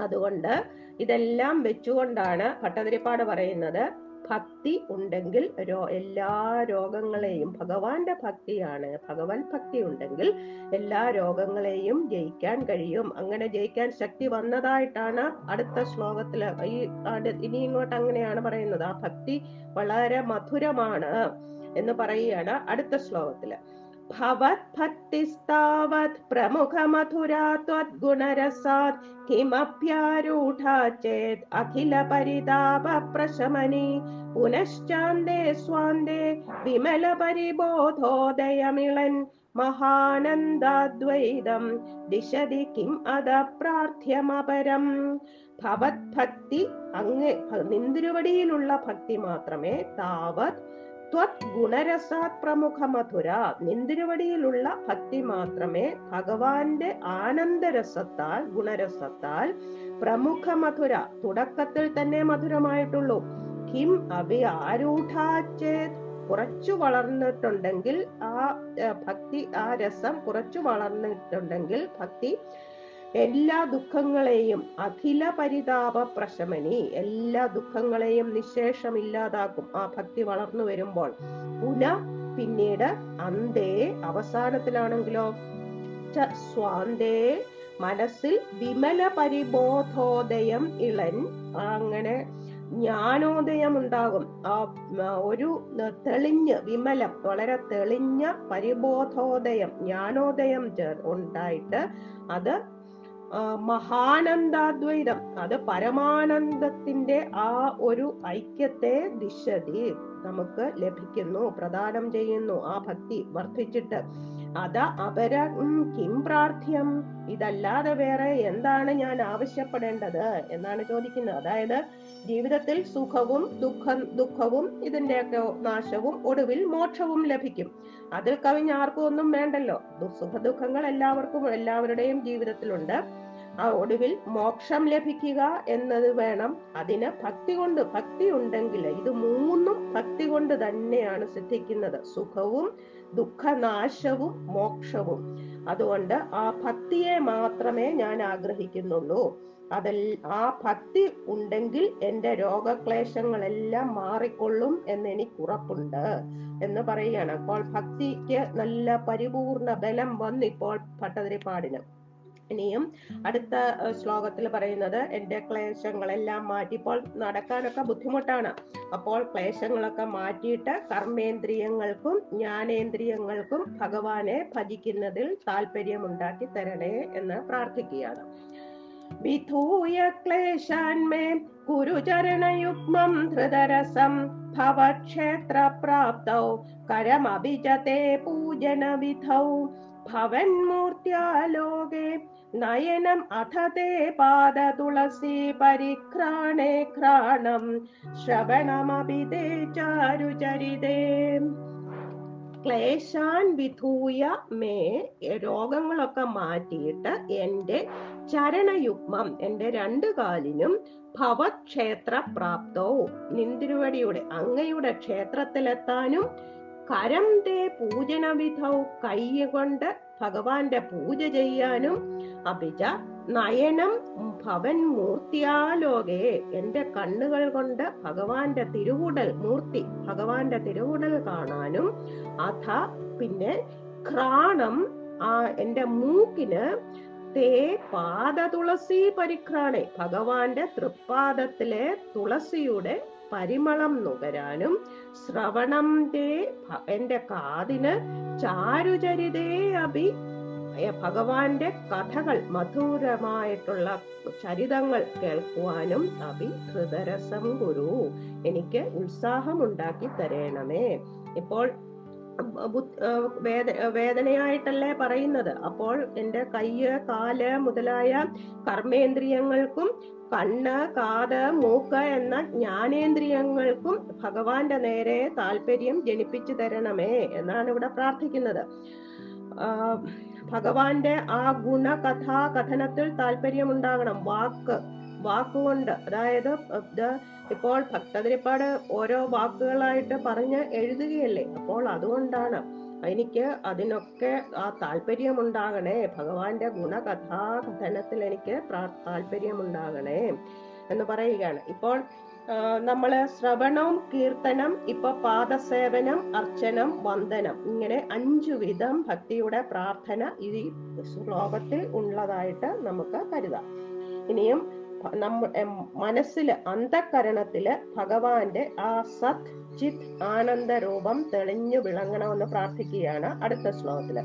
അതുകൊണ്ട് ഇതെല്ലാം വെച്ചുകൊണ്ടാണ് ഭട്ടതിരിപ്പാട് പറയുന്നത് ഭക്തി ഉണ്ടെങ്കിൽ രോ എല്ലാ രോഗങ്ങളെയും ഭഗവാന്റെ ഭക്തിയാണ് ഭഗവൻ ഭക്തി ഉണ്ടെങ്കിൽ എല്ലാ രോഗങ്ങളെയും ജയിക്കാൻ കഴിയും. അങ്ങനെ ജയിക്കാൻ ശക്തി വന്നതായിട്ടാണ് അടുത്ത ശ്ലോകത്തിൽ ഈ ഇനി ഇങ്ങോട്ട് അങ്ങനെയാണ് പറയുന്നത് ആ ഭക്തി വളരെ മധുരമാണ് എന്ന് പറയുകയാണ് അടുത്ത ശ്ലോകത്തിൽ. ഭവത് ഭക്തിസ്താവത് त्वद्गुणरसात् किमप्यारूढा चेत् अखिलपरितापप्रशमनि पुनश्चान्दे स्वान्दे विमलपरिबोधोदयमिळन् പ്രശമനി दिशति किम् अद प्रार्थ्यमपरम् ഭവത് ഭക്തി അങ്ങ് നിന്തിരുവടിയിലുള്ള ഭക്തി മാത്രമേ താവത് ത്വത് ഗുണരസാത് പ്രമുഖ മധുര നിന്തിരുവടിയിലുള്ള ഭക്തി മാത്രമേ ഭഗവാന്റെ ആനന്ദരസത്താൽ ഗുണരസത്താൽ പ്രമുഖ മധുര തുടക്കത്തിൽ തന്നെ മധുരമായിട്ടുള്ളൂ. കിം അഭി ആരൂഢാച്ചേത് കുറച്ചു വളർന്നിട്ടുണ്ടെങ്കിൽ ആ ഭക്തി ആ രസം കുറച്ചു വളർന്നിട്ടുണ്ടെങ്കിൽ ഭക്തി എല്ലാ ദുഃഖങ്ങളെയും അഖില പരിതാപ പ്രശമനി. എല്ലാ ദുഃഖങ്ങളെയും നിശേഷം ഇല്ലാതാക്കും ആ ഭക്തി വളർന്നു വരുമ്പോൾ പുന പിന്നീട് അന്തേ അവസാനത്തിലാണെങ്കിലോ? സ്വാന്തേ മനസ്സിൽ വിമല പരിബോധോദയം ഇളൻ. അങ്ങനെ ജ്ഞാനോദയം ഉണ്ടാകും ആ ഒരു തെളിഞ്ഞ് വിമലം വളരെ തെളിഞ്ഞ പരിബോധോദയം ജ്ഞാനോദയം ഉണ്ടായിട്ട് അത് മഹാനന്ദാദ്വൈതം. അത് പരമാനന്ദത്തിന്റെ ആ ഒരു ഐക്യത്തെ ദിശതി നമുക്ക് ലഭിക്കുന്നു പ്രദാനം ചെയ്യുന്നു ആ ഭക്തി വർദ്ധിച്ചിട്ട്. അത അപര കിം പ്രാർത്ഥ്യം. ഇതല്ലാതെ വേറെ എന്താണ് ഞാൻ ആവശ്യപ്പെടേണ്ടത് എന്നാണ് ചോദിക്കുന്നത്. അതായത് ജീവിതത്തിൽ സുഖവും ദുഃഖം ദുഃഖവും ഇതിന്റെയൊക്കെ നാശവും ഒടുവിൽ മോക്ഷവും ലഭിക്കും. അതിൽ കവിഞ്ഞ് ആർക്കും ഒന്നും വേണ്ടല്ലോ. സുഖ ദുഃഖങ്ങൾ എല്ലാവർക്കും എല്ലാവരുടെയും ജീവിതത്തിലുണ്ട്. ആ ഒടുവിൽ മോക്ഷം ലഭിക്കുക എന്നത് വേണം. അതിന് ഭക്തി കൊണ്ട് ഭക്തി ഉണ്ടെങ്കിൽ ഇത് മൂന്നും ഭക്തി കൊണ്ട് തന്നെയാണ് സിദ്ധിക്കുന്നത്. സുഖവും ദുഃഖനാശവും മോക്ഷവും. അതുകൊണ്ട് ആ ഭക്തിയെ മാത്രമേ ഞാൻ ആഗ്രഹിക്കുന്നുള്ളൂ. അതിൽ ആ ഭക്തി ഉണ്ടെങ്കിൽ എന്റെ രോഗക്ലേശങ്ങളെല്ലാം മാറിക്കൊള്ളും എന്ന് എനിക്ക് ഉറപ്പുണ്ട് എന്ന് പറയുകയാണ്. അപ്പോൾ ഭക്തിക്ക് നല്ല പരിപൂർണ ബലം വന്നിപ്പോൾ ഭട്ടതിരിപ്പാടിന്. ഇനിയും അടുത്ത ശ്ലോകത്തിൽ പറയുന്നത് എന്റെ ക്ലേശങ്ങളെല്ലാം മാറ്റി. ഇപ്പോൾ നടക്കാനൊക്കെ ബുദ്ധിമുട്ടാണ്. അപ്പോൾ ക്ലേശങ്ങളൊക്കെ മാറ്റിയിട്ട് കർമ്മേന്ദ്രിയങ്ങൾക്കും ജ്ഞാനേന്ദ്രിയങ്ങൾക്കും ഭഗവാനെ ഭജിക്കുന്നതിൽ താല്പര്യമുണ്ടാക്കി തരണേ എന്ന് പ്രാർത്ഥിക്കുകയാണ്. വിധൂയ ക്ലേശാന്മേ കുരുചരണയുഗ്മം ധൃതരസം ഭവക്ഷേത്ര പ്രാപ്തൗ കരമഭിജത്തെ പൂജന വിധൗ ഭവന്മൂർത്തിയാലോകേ നയനം അഥ പാദ തുളസി പരിഘ്രാണേ ഘ്രാണം ശ്രവണമപി തേ ചാരുചരിതേ ക്ലേശാൻ വിധൂയ മേ രോഗങ്ങളൊക്കെ മാറ്റിയിട്ട് എന്റെ ചരണയുഗ്മം എന്റെ രണ്ടു കാലിനും ഭവക്ഷേത്ര പ്രാപ്തവും നിന്തിരുവടിയുടെ അങ്ങയുടെ ക്ഷേത്രത്തിലെത്താനും കരം തേ പൂജനവിധവും കൈ കൈകൊണ്ട് ഭഗവാന്റെ പൂജ ചെയ്യാനും അഭിജ നയനം ഭവൻ മൂർത്തിയാലോകെ എന്റെ കണ്ണുകൾ കൊണ്ട് ഭഗവാന്റെ തിരുവുടൽ മൂർത്തി ഭഗവാന്റെ തിരുവുടൽ കാണാനും അഥ പിന്നെ ഘ്രാണം ആ എന്റെ മൂക്കിന് തേ പാദ തുളസി പരിഘ്രാണെ ഭഗവാന്റെ തൃപ്പാദത്തിലെ തുളസിയുടെ പരിമളം നുകരാനും ശ്രവണം തേ എന്റെ കാതിന് ചാരുചരിതേ അഭി ഭഗവാന്റെ കഥകൾ മധുരമായിട്ടുള്ള ചരിതങ്ങൾ കേൾക്കുവാനും അഭി ഹൃദരസം ഗുരു. എനിക്ക് ഉത്സാഹം തരേണമേ. ഇപ്പോൾ വേദനയായിട്ടല്ലേ പറയുന്നത്. അപ്പോൾ എന്റെ കയ്യ് കാൽ മുതലായ കർമ്മേന്ദ്രിയങ്ങൾക്കും കണ്ണ് കാത് മൂക്ക് എന്ന ജ്ഞാനേന്ദ്രിയങ്ങൾക്കും ഭഗവാന്റെ നേരെ താല്പര്യം ജനിപ്പിച്ചു തരണമേ എന്നാണ് ഇവിടെ പ്രാർത്ഥിക്കുന്നത്. ഭഗവാന്റെ ആ ഗുണകഥാ കഥനത്തിൽ താല്പര്യം ഉണ്ടാകണം വാക്ക് വാക്കുകൊണ്ട്. അതായത് ഇപ്പോൾ ഭക്തതിരിപ്പാട് ഓരോ വാക്കുകളായിട്ട് പറഞ്ഞ് എഴുതുകയല്ലേ? അപ്പോൾ അതുകൊണ്ടാണ് എനിക്ക് അതിനൊക്കെ ആ താല്പര്യം ഉണ്ടാകണേ ഭഗവാന്റെ ഗുണകഥാകഥനത്തിൽ എനിക്ക് താല്പര്യമുണ്ടാകണേ എന്ന് പറയുകയാണ്. ഇപ്പോൾ നമ്മൾ ശ്രവണം കീർത്തനം ഇപ്പൊ പാദസേവനം അർച്ചനം വന്ദനം ഇങ്ങനെ അഞ്ചു വിധം ഭക്തിയുടെ പ്രാർത്ഥന ഈ ശ്ലോകത്തിൽ ഉള്ളതായിട്ട് നമുക്ക് കരുതാം. ഇനിയും നമ്മ എം, മനസ്സില് അന്ധകരണത്തില് ഭഗവാന്റെ ആ സത് ചിത് ആനന്ദ രൂപം തെളിഞ്ഞു വിളങ്ങണമെന്ന് പ്രാർത്ഥിക്കുകയാണ് അടുത്ത ശ്ലോകത്തില്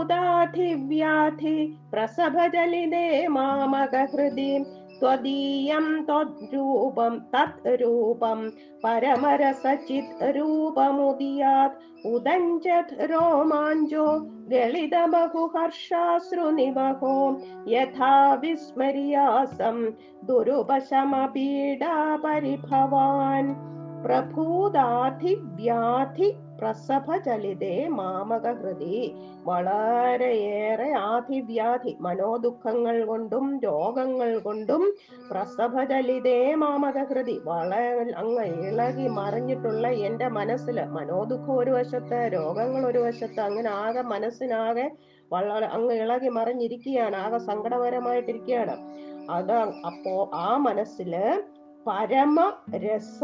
പ്രഭൂതാധിവ്യാധി പ്രസഭജലിതേ മാമക ഹൃദി त्वदीयं त्वद्रूपं तत् रूपं परमरसचित् रूपमुदीयात् उदञ्चत् रोमाञ्चो गलितबहुहर्षाश्रुनिवहो यथा विस्मर्यासं दुरुपशमपीडा परिभवान्। प्रभूदाधिव्याधि മാമക ഹൃദി വളരെയേറെ ആധിവ്യാധി മനോദുഃഖങ്ങൾ കൊണ്ടും രോഗങ്ങൾ കൊണ്ടും പ്രസഭചലിതേ മാമക ഹൃദി വളരെ അങ്ങ് ഇളകി മറിഞ്ഞിട്ടുള്ള എന്റെ മനസ്സിൽ മനോദുഃഖം ഒരു വശത്ത് രോഗങ്ങൾ ഒരു വശത്ത് അങ്ങനെ ആകെ മനസ്സിനാകെ വളരെ അങ്ങ് ഇളകി മറിഞ്ഞിരിക്കുകയാണ് ആകെ സങ്കടകരമായിട്ടിരിക്കുകയാണ് അത് അപ്പോ ആ മനസ്സിൽ പരമ രസ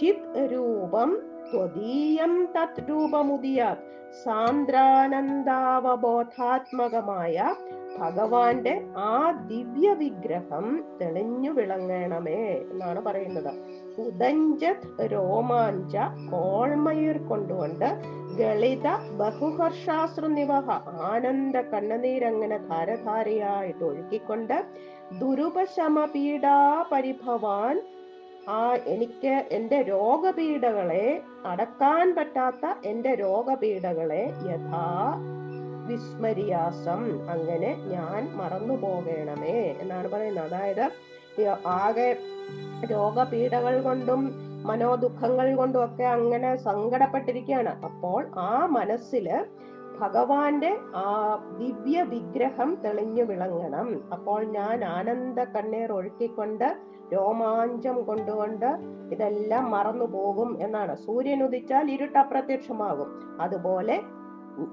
ചിത് രൂപം ത്വദീയം തത് രൂപമുദിയാത് സാന്ദ്രാനന്ദാവബോധാത്മകമായ ഭഗവാന്റെ ആ ദിവ്യ വിഗ്രഹം തെളിഞ്ഞു വിളങ്ങണമേ എന്നാണ് പറയുന്നത്. ഉദഞ്ചത് രോമാഞ്ച കോൾമയിർ കൊണ്ടുകൊണ്ട് ഗളിത ബഹുഹർഷാശ്രുനിവഹ ആനന്ദ കണ്ണുനീരങ്ങനെ ധാരധാരയായിട്ട് ഒഴുക്കിക്കൊണ്ട് ദുരുപശമപീഡാ പരിഭവാൻ ആ എനിക്ക് എന്റെ രോഗപീഠകളെ അടക്കാൻ പറ്റാത്ത എന്റെ രോഗപീഠകളെ യഥാ വിസ്മരിയാസം. അങ്ങനെ ഞാൻ മറന്നു പോകണമേ എന്നാണ് പറയുന്നത്. അതായത് ആകെ രോഗപീഠകൾ കൊണ്ടും മനോദുഃഖങ്ങൾ കൊണ്ടും ഒക്കെ അങ്ങനെ സങ്കടപ്പെട്ടിരിക്കുകയാണ്. അപ്പോൾ ആ മനസ്സിൽ ഭഗവാന്റെ ആ ദിവ്യ വിഗ്രഹം തെളിഞ്ഞു വിളങ്ങണം. അപ്പോൾ ഞാൻ ആനന്ദ കണ്ണീർ ഒഴുക്കിക്കൊണ്ട് രോമാഞ്ചം കൊണ്ടുകൊണ്ട് ഇതെല്ലാം മറന്നു പോകും എന്നാണ്. സൂര്യൻ ഉദിച്ചാൽ ഇരുട്ട് അപ്രത്യക്ഷമാകും. അതുപോലെ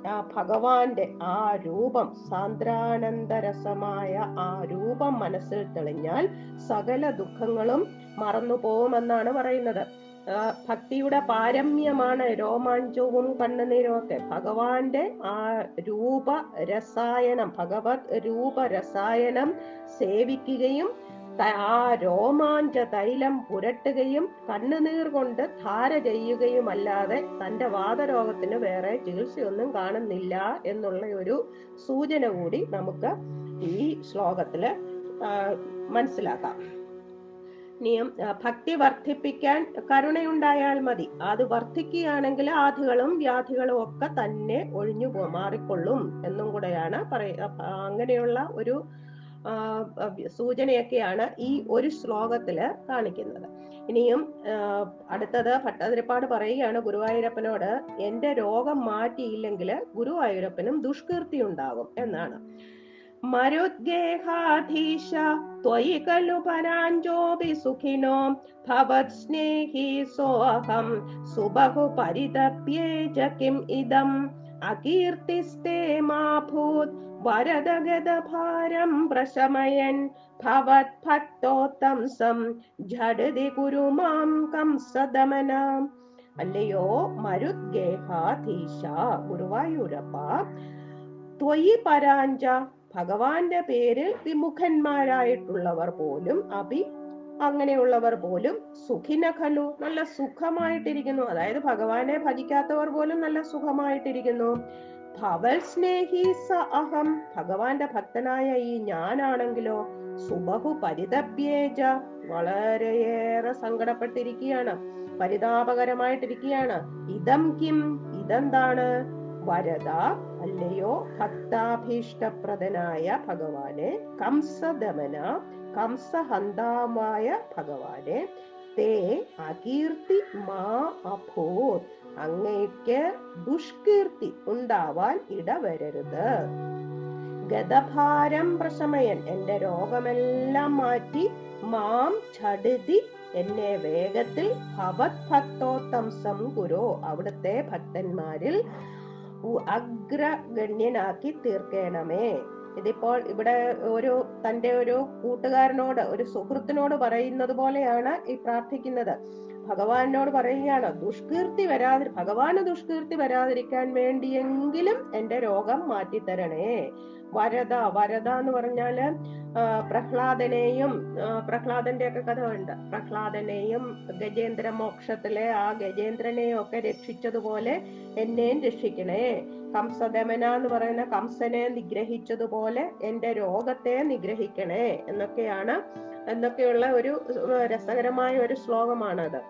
ആ ഭഗവാന്റെ ആ രൂപം സാന്ദ്രാനന്ദരസമായ ആ രൂപം മനസ്സിൽ തെളിഞ്ഞാൽ സകല ദുഃഖങ്ങളും മറന്നു പോകുമെന്നാണ് പറയുന്നത്. ഭക്തിയുടെ പാരമ്യമാണ് രോമാഞ്ചവും കണ്ണുനീരും ഒക്കെ ഭഗവാന്റെ ആ രൂപ രസായനം ഭഗവത് രൂപ രസായനം സേവിക്കുകയും ആ രോമാഞ്ച തൈലം പുരട്ടുകയും കണ്ണുനീർ കൊണ്ട് ധാര ചെയ്യുകയുമല്ലാതെ തന്റെ വാദരോഗത്തിന് വേറെ ചികിത്സയൊന്നും കാണുന്നില്ല എന്നുള്ള ഒരു സൂചന കൂടി നമുക്ക് ഈ ശ്ലോകത്തിൽ മനസ്സിലാക്കാം. ഇനിയും ആ, ഭക്തി വർദ്ധിപ്പിക്കാൻ കരുണയുണ്ടായാൽ മതി. അത് വർദ്ധിക്കുകയാണെങ്കിൽ ആധികളും വ്യാധികളും ഒക്കെ തന്നെ ഒഴിഞ്ഞു മാറിക്കൊള്ളും എന്നും കൂടെയാണ് പറയ അങ്ങനെയുള്ള ഒരു സൂചനയൊക്കെയാണ് ഈ ഒരു ശ്ലോകത്തിൽ കാണിക്കുന്നത്. ഇനിയും അടുത്തത് ഭട്ടതിരിപ്പാട് പറയുകയാണ് ഗുരുവായൂരപ്പനോട് എന്റെ രോഗം മാറ്റിയില്ലെങ്കിൽ ഗുരുവായൂരപ്പനും ദുഷ്കീർത്തി ഉണ്ടാകും എന്നാണ്. मरुद्गेहाधीश त्वयि खलु पराञ्जोऽपि सुखिनो भवत् स्नेहि सोऽहं सुबहु परितप्ये च किम् इदम्? अकीर्तिस्ते मा भूत् वरदगदभारं प्रशमयन् भवत् भक्तो कुरु मां कंसदमनाम् कंसदमनं अलयो मरुद्गेहाधीशायुरप् त्वयि पराञ्ज ഭഗവാന്റെ പേരിൽ വിമുഖന്മാരായിട്ടുള്ളവർ പോലും അഭി അങ്ങനെയുള്ളവർ പോലും സുഖിനഖലു നല്ല സുഖമായിട്ടിരിക്കുന്നു. അതായത് ഭഗവാനെ ഭജിക്കാത്തവർ പോലും നല്ല സുഖമായിട്ടിരിക്കുന്നു. ഭവൽ സ്നേഹി സ അഹം. ഭഗവാന്റെ ഭക്തനായ ഈ ഞാനാണെങ്കിലോ സുബഹു പരിതപ്യേജ. വളരെയേറെ സങ്കടപ്പെട്ടിരിക്കുകയാണ്. പരിതാപകരമായിട്ടിരിക്കുകയാണ്. ഇതം കിം? ഇതെന്താണ്? വരദ അല്ലയോ? ഭക്താഭീഷ്ടപ്രദനായ ഭഗവാനെ കംസദമന കംസഹന്താമായ ഭഗവാനെ തേ അകീർത്തി മാ അഭൂത് അങ്ങയ്ക്ക് ദുഷ്കീർത്തി ഉണ്ടാവാൻ ഇടവരരുത്. ഗതഭാരം പ്രശമയൻ എന്റെ രോഗമെല്ലാം മാറ്റി മാം ചടുതി എന്നെ വേഗത്തിൽ ഭവത് ഭക്തോത്തംസം കുരോ. അവിടുത്തെ ഭക്തന്മാരിൽ അഗ്രഗണ്യനാക്കി തീർക്കണമേ. ഇതിപ്പോൾ ഇവിടെ ഒരു തന്റെ ഒരു കൂട്ടുകാരനോട് ഒരു സുഹൃത്തിനോട് പറയുന്നത് പോലെയാണ് ഈ പ്രാർത്ഥിക്കുന്നത്. ഭഗവാനോട് പറയുകയാണ് ദുഷ്കീർത്തി വരാതി ഭഗവാന് ദുഷ്കീർത്തി വരാതിരിക്കാൻ വേണ്ടിയെങ്കിലും എന്റെ രോഗം മാറ്റിത്തരണേ. വരത വരത എന്ന് പറഞ്ഞാൽ പ്രഹ്ലാദനെയും പ്രഹ്ലാദന്റെ ഒക്കെ കഥ ഉണ്ട് പ്രഹ്ലാദനെയും ഗജേന്ദ്ര മോക്ഷത്തിലെ ആ ഗജേന്ദ്രനെയും ഒക്കെ രക്ഷിച്ചതുപോലെ എന്നെയും രക്ഷിക്കണേ. കംസദമന എന്ന് പറയുന്ന കംസനെ നിഗ്രഹിച്ചതുപോലെ എന്റെ രോഗത്തെ നിഗ്രഹിക്കണേ. എന്നൊക്കെയാണ് എന്നൊക്കെയുള്ള ഒരു രസകരമായ ഒരു ശ്ലോകമാണത്.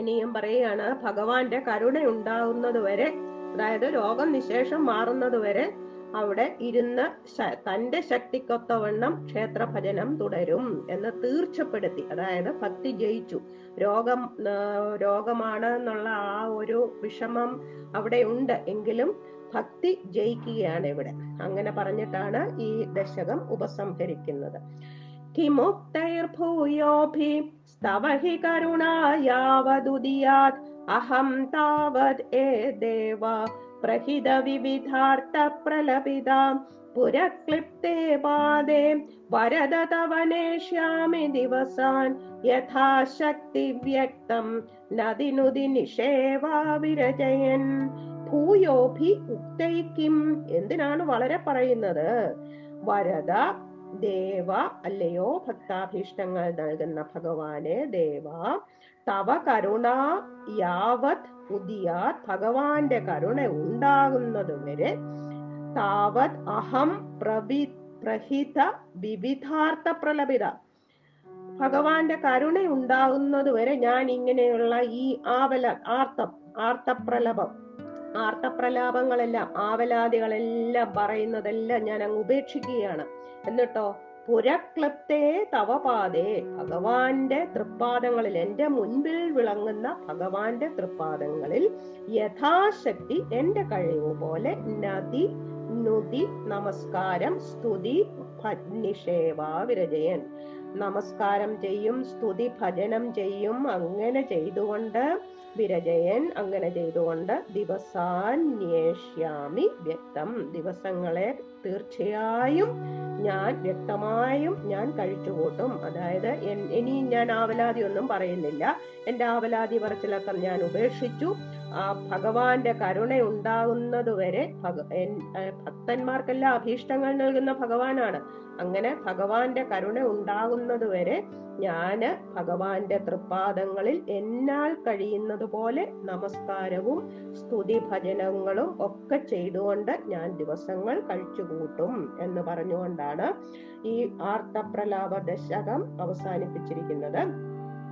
ഇനിയും പറയുകയാണ് ഭഗവാന്റെ കരുണ ഉണ്ടാകുന്നത് വരെ അതായത് രോഗം നിശേഷം മാറുന്നത് വരെ അവിടെ ഇരുന്ന് തന്റെ ശക്തിക്കൊത്തവണ്ണം ക്ഷേത്രഭജനം തുടരും എന്ന് തീർച്ചപ്പെടുത്തി. അതായത് ഭക്തി ജയിച്ചു. രോഗം രോഗമാണ് എന്നുള്ള ആ ഒരു വിഷമം അവിടെ ഉണ്ട് എങ്കിലും ഭക്തി ജയിക്കുകയാണ് ഇവിടെ. അങ്ങനെ പറഞ്ഞിട്ടാണ് ഈ ദശകം ഉപസംഹരിക്കുന്നത്. കിമുക്തൈർഭൂയോഭി സ്തവഹി കരുണായാവതുദിയാത് അഹം താവത് ഏ ദേവ പ്രഹിത വിവിധാർത്ഥ പ്രലപിതാം പുരക്ലിപ്തേ പാദേ വരദ തവനേഷ്യാമി ദിവസാൻ. യഥാശക്തി വ്യക്തം നദിനുതി നിഷേവാ വിരജയൻ. ഭൂയോഭി ഉക്തൈക്കും എന്തിനാണ് വളരെ പറയുന്നത്? വരദ ദേവ അല്ലയോ ഭക്താഭീഷ്ടങ്ങൾ നൽകുന്ന ഭഗവാനെ ദേവ. തവ കരുണ യാവത് ഉദിയാത് ഭഗവാന്റെ കരുണ ഉണ്ടാകുന്നത് വരെ താവത് അഹം പ്രവി പ്രഹിത വിവിധാർത്ഥ പ്രലപിത. ഭഗവാന്റെ കരുണ ഉണ്ടാകുന്നത് വരെ ഞാൻ ഇങ്ങനെയുള്ള ഈ ആവല ആർത്തം ആർത്തപ്രലപം ആർത്തപ്രലാപങ്ങളെല്ലാം ആവലാദികളെല്ലാം പറയുന്നതെല്ലാം ഞാൻ അങ്ങ് ഉപേക്ഷിക്കുകയാണ്. എന്നിട്ടോ? പുരക്ലപ്തേ തവപാതേ ഭഗവാന്റെ തൃപ്പാദങ്ങളിൽ എന്റെ മുൻപിൽ വിളങ്ങുന്ന ഭഗവാന്റെ തൃപ്പാദങ്ങളിൽ യഥാശക്തി എന്റെ കഴിവ് പോലെ നദി നുതി നമസ്കാരം സ്തുതി നിഷേവ വിരജയൻ. നമസ്കാരം ചെയ്യും സ്തുതി ഭജനം ചെയ്യും അങ്ങനെ ചെയ്തുകൊണ്ട് വിരജയൻ അങ്ങനെ ചെയ്തുകൊണ്ട് ദിവസാന്വേഷ്യാമി വ്യക്തം. ദിവസങ്ങളെ തീർച്ചയായും ഞാൻ വ്യക്തമായും ഞാൻ കഴിച്ചുകൂട്ടും അതായത് ഇനി ഞാൻ ആവലാതി ഒന്നും പറയുന്നില്ല. എന്റെ ആവലാതി പറച്ചിലൊക്കെ ഞാൻ ഉപേക്ഷിച്ചു. ആ ഭഗവാന്റെ കരുണ ഉണ്ടാകുന്നത് വരെ ഭഗ- ഭക്തന്മാർക്കെല്ലാം അഭീഷ്ടങ്ങൾ നൽകുന്ന ഭഗവാനാണ്. അങ്ങനെ ഭഗവാന്റെ കരുണ ഉണ്ടാകുന്നത് വരെ ഞാൻ ഭഗവാന്റെ തൃപ്പാദങ്ങളിൽ എന്നാൽ കഴിയുന്നത് പോലെ നമസ്കാരവും സ്തുതി ഭജനങ്ങളും ഒക്കെ ചെയ്തുകൊണ്ട് ഞാൻ ദിവസങ്ങൾ കഴിച്ചുകൂട്ടും എന്ന് പറഞ്ഞുകൊണ്ടാണ് ഈ ആർത്തപ്രലാപ ദശകം അവസാനിപ്പിച്ചിരിക്കുന്നത്.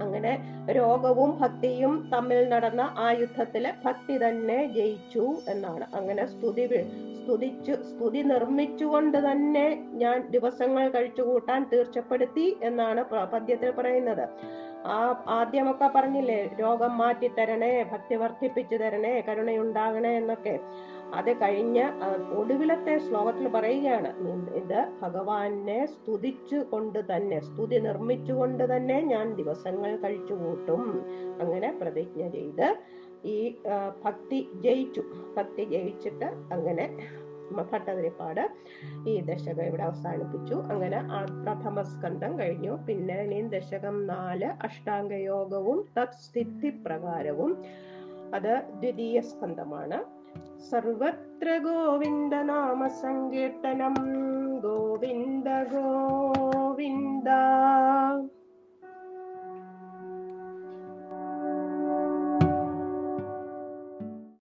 അങ്ങനെ രോഗവും ഭക്തിയും തമ്മിൽ നടന്ന ആ യുദ്ധത്തിൽ ഭക്തി തന്നെ ജയിച്ചു എന്നാണ്. അങ്ങനെ സ്തുതി സ്തുതിച്ചു സ്തുതി നിർമ്മിച്ചുകൊണ്ട് തന്നെ ഞാൻ ദിവസങ്ങൾ കഴിച്ചുകൂട്ടാൻ തീർച്ചപ്പെടുത്തി എന്നാണ് പദ്യത്തിൽ പറയുന്നത്. ആ ആദ്യമൊക്കെ പറഞ്ഞില്ലേ രോഗം മാറ്റി തരണേ ഭക്തി വർദ്ധിപ്പിച്ചു തരണേ കരുണയുണ്ടാകണേ എന്നൊക്കെ. അത് കഴിഞ്ഞ് ഒടുവിലത്തെ ശ്ലോകത്തിൽ പറയുകയാണ് "നിൻ- ഇത് ഭഗവാനെ സ്തുതിച്ചു കൊണ്ട് തന്നെ സ്തുതി നിർമ്മിച്ചുകൊണ്ട് തന്നെ ഞാൻ ദിവസങ്ങൾ കഴിച്ചു കൂട്ടും. അങ്ങനെ പ്രതിജ്ഞ ചെയ്ത് ഈ ഭക്തി ജയിച്ചു. ഭക്തി ജയിച്ചിട്ട് അങ്ങനെ ഭട്ടതിരിപ്പാട് ഈ ദശകം ഇവിടെ അവസാനിപ്പിച്ചു. അങ്ങനെ പ്രഥമ സ്കന്ധം കഴിഞ്ഞു. പിന്നെ ഇനി ദശകം നാല് അഷ്ടാംഗയോഗവും തത്സ്ഥിതി പ്രകാരവും അത് ദ്വിതീയ സ്കന്ധമാണ്. സർവത്ര ഗോവിന്ദ നാമ സങ്കീർത്തനം ഗോവിന്ദ ഗോവിന്ദ.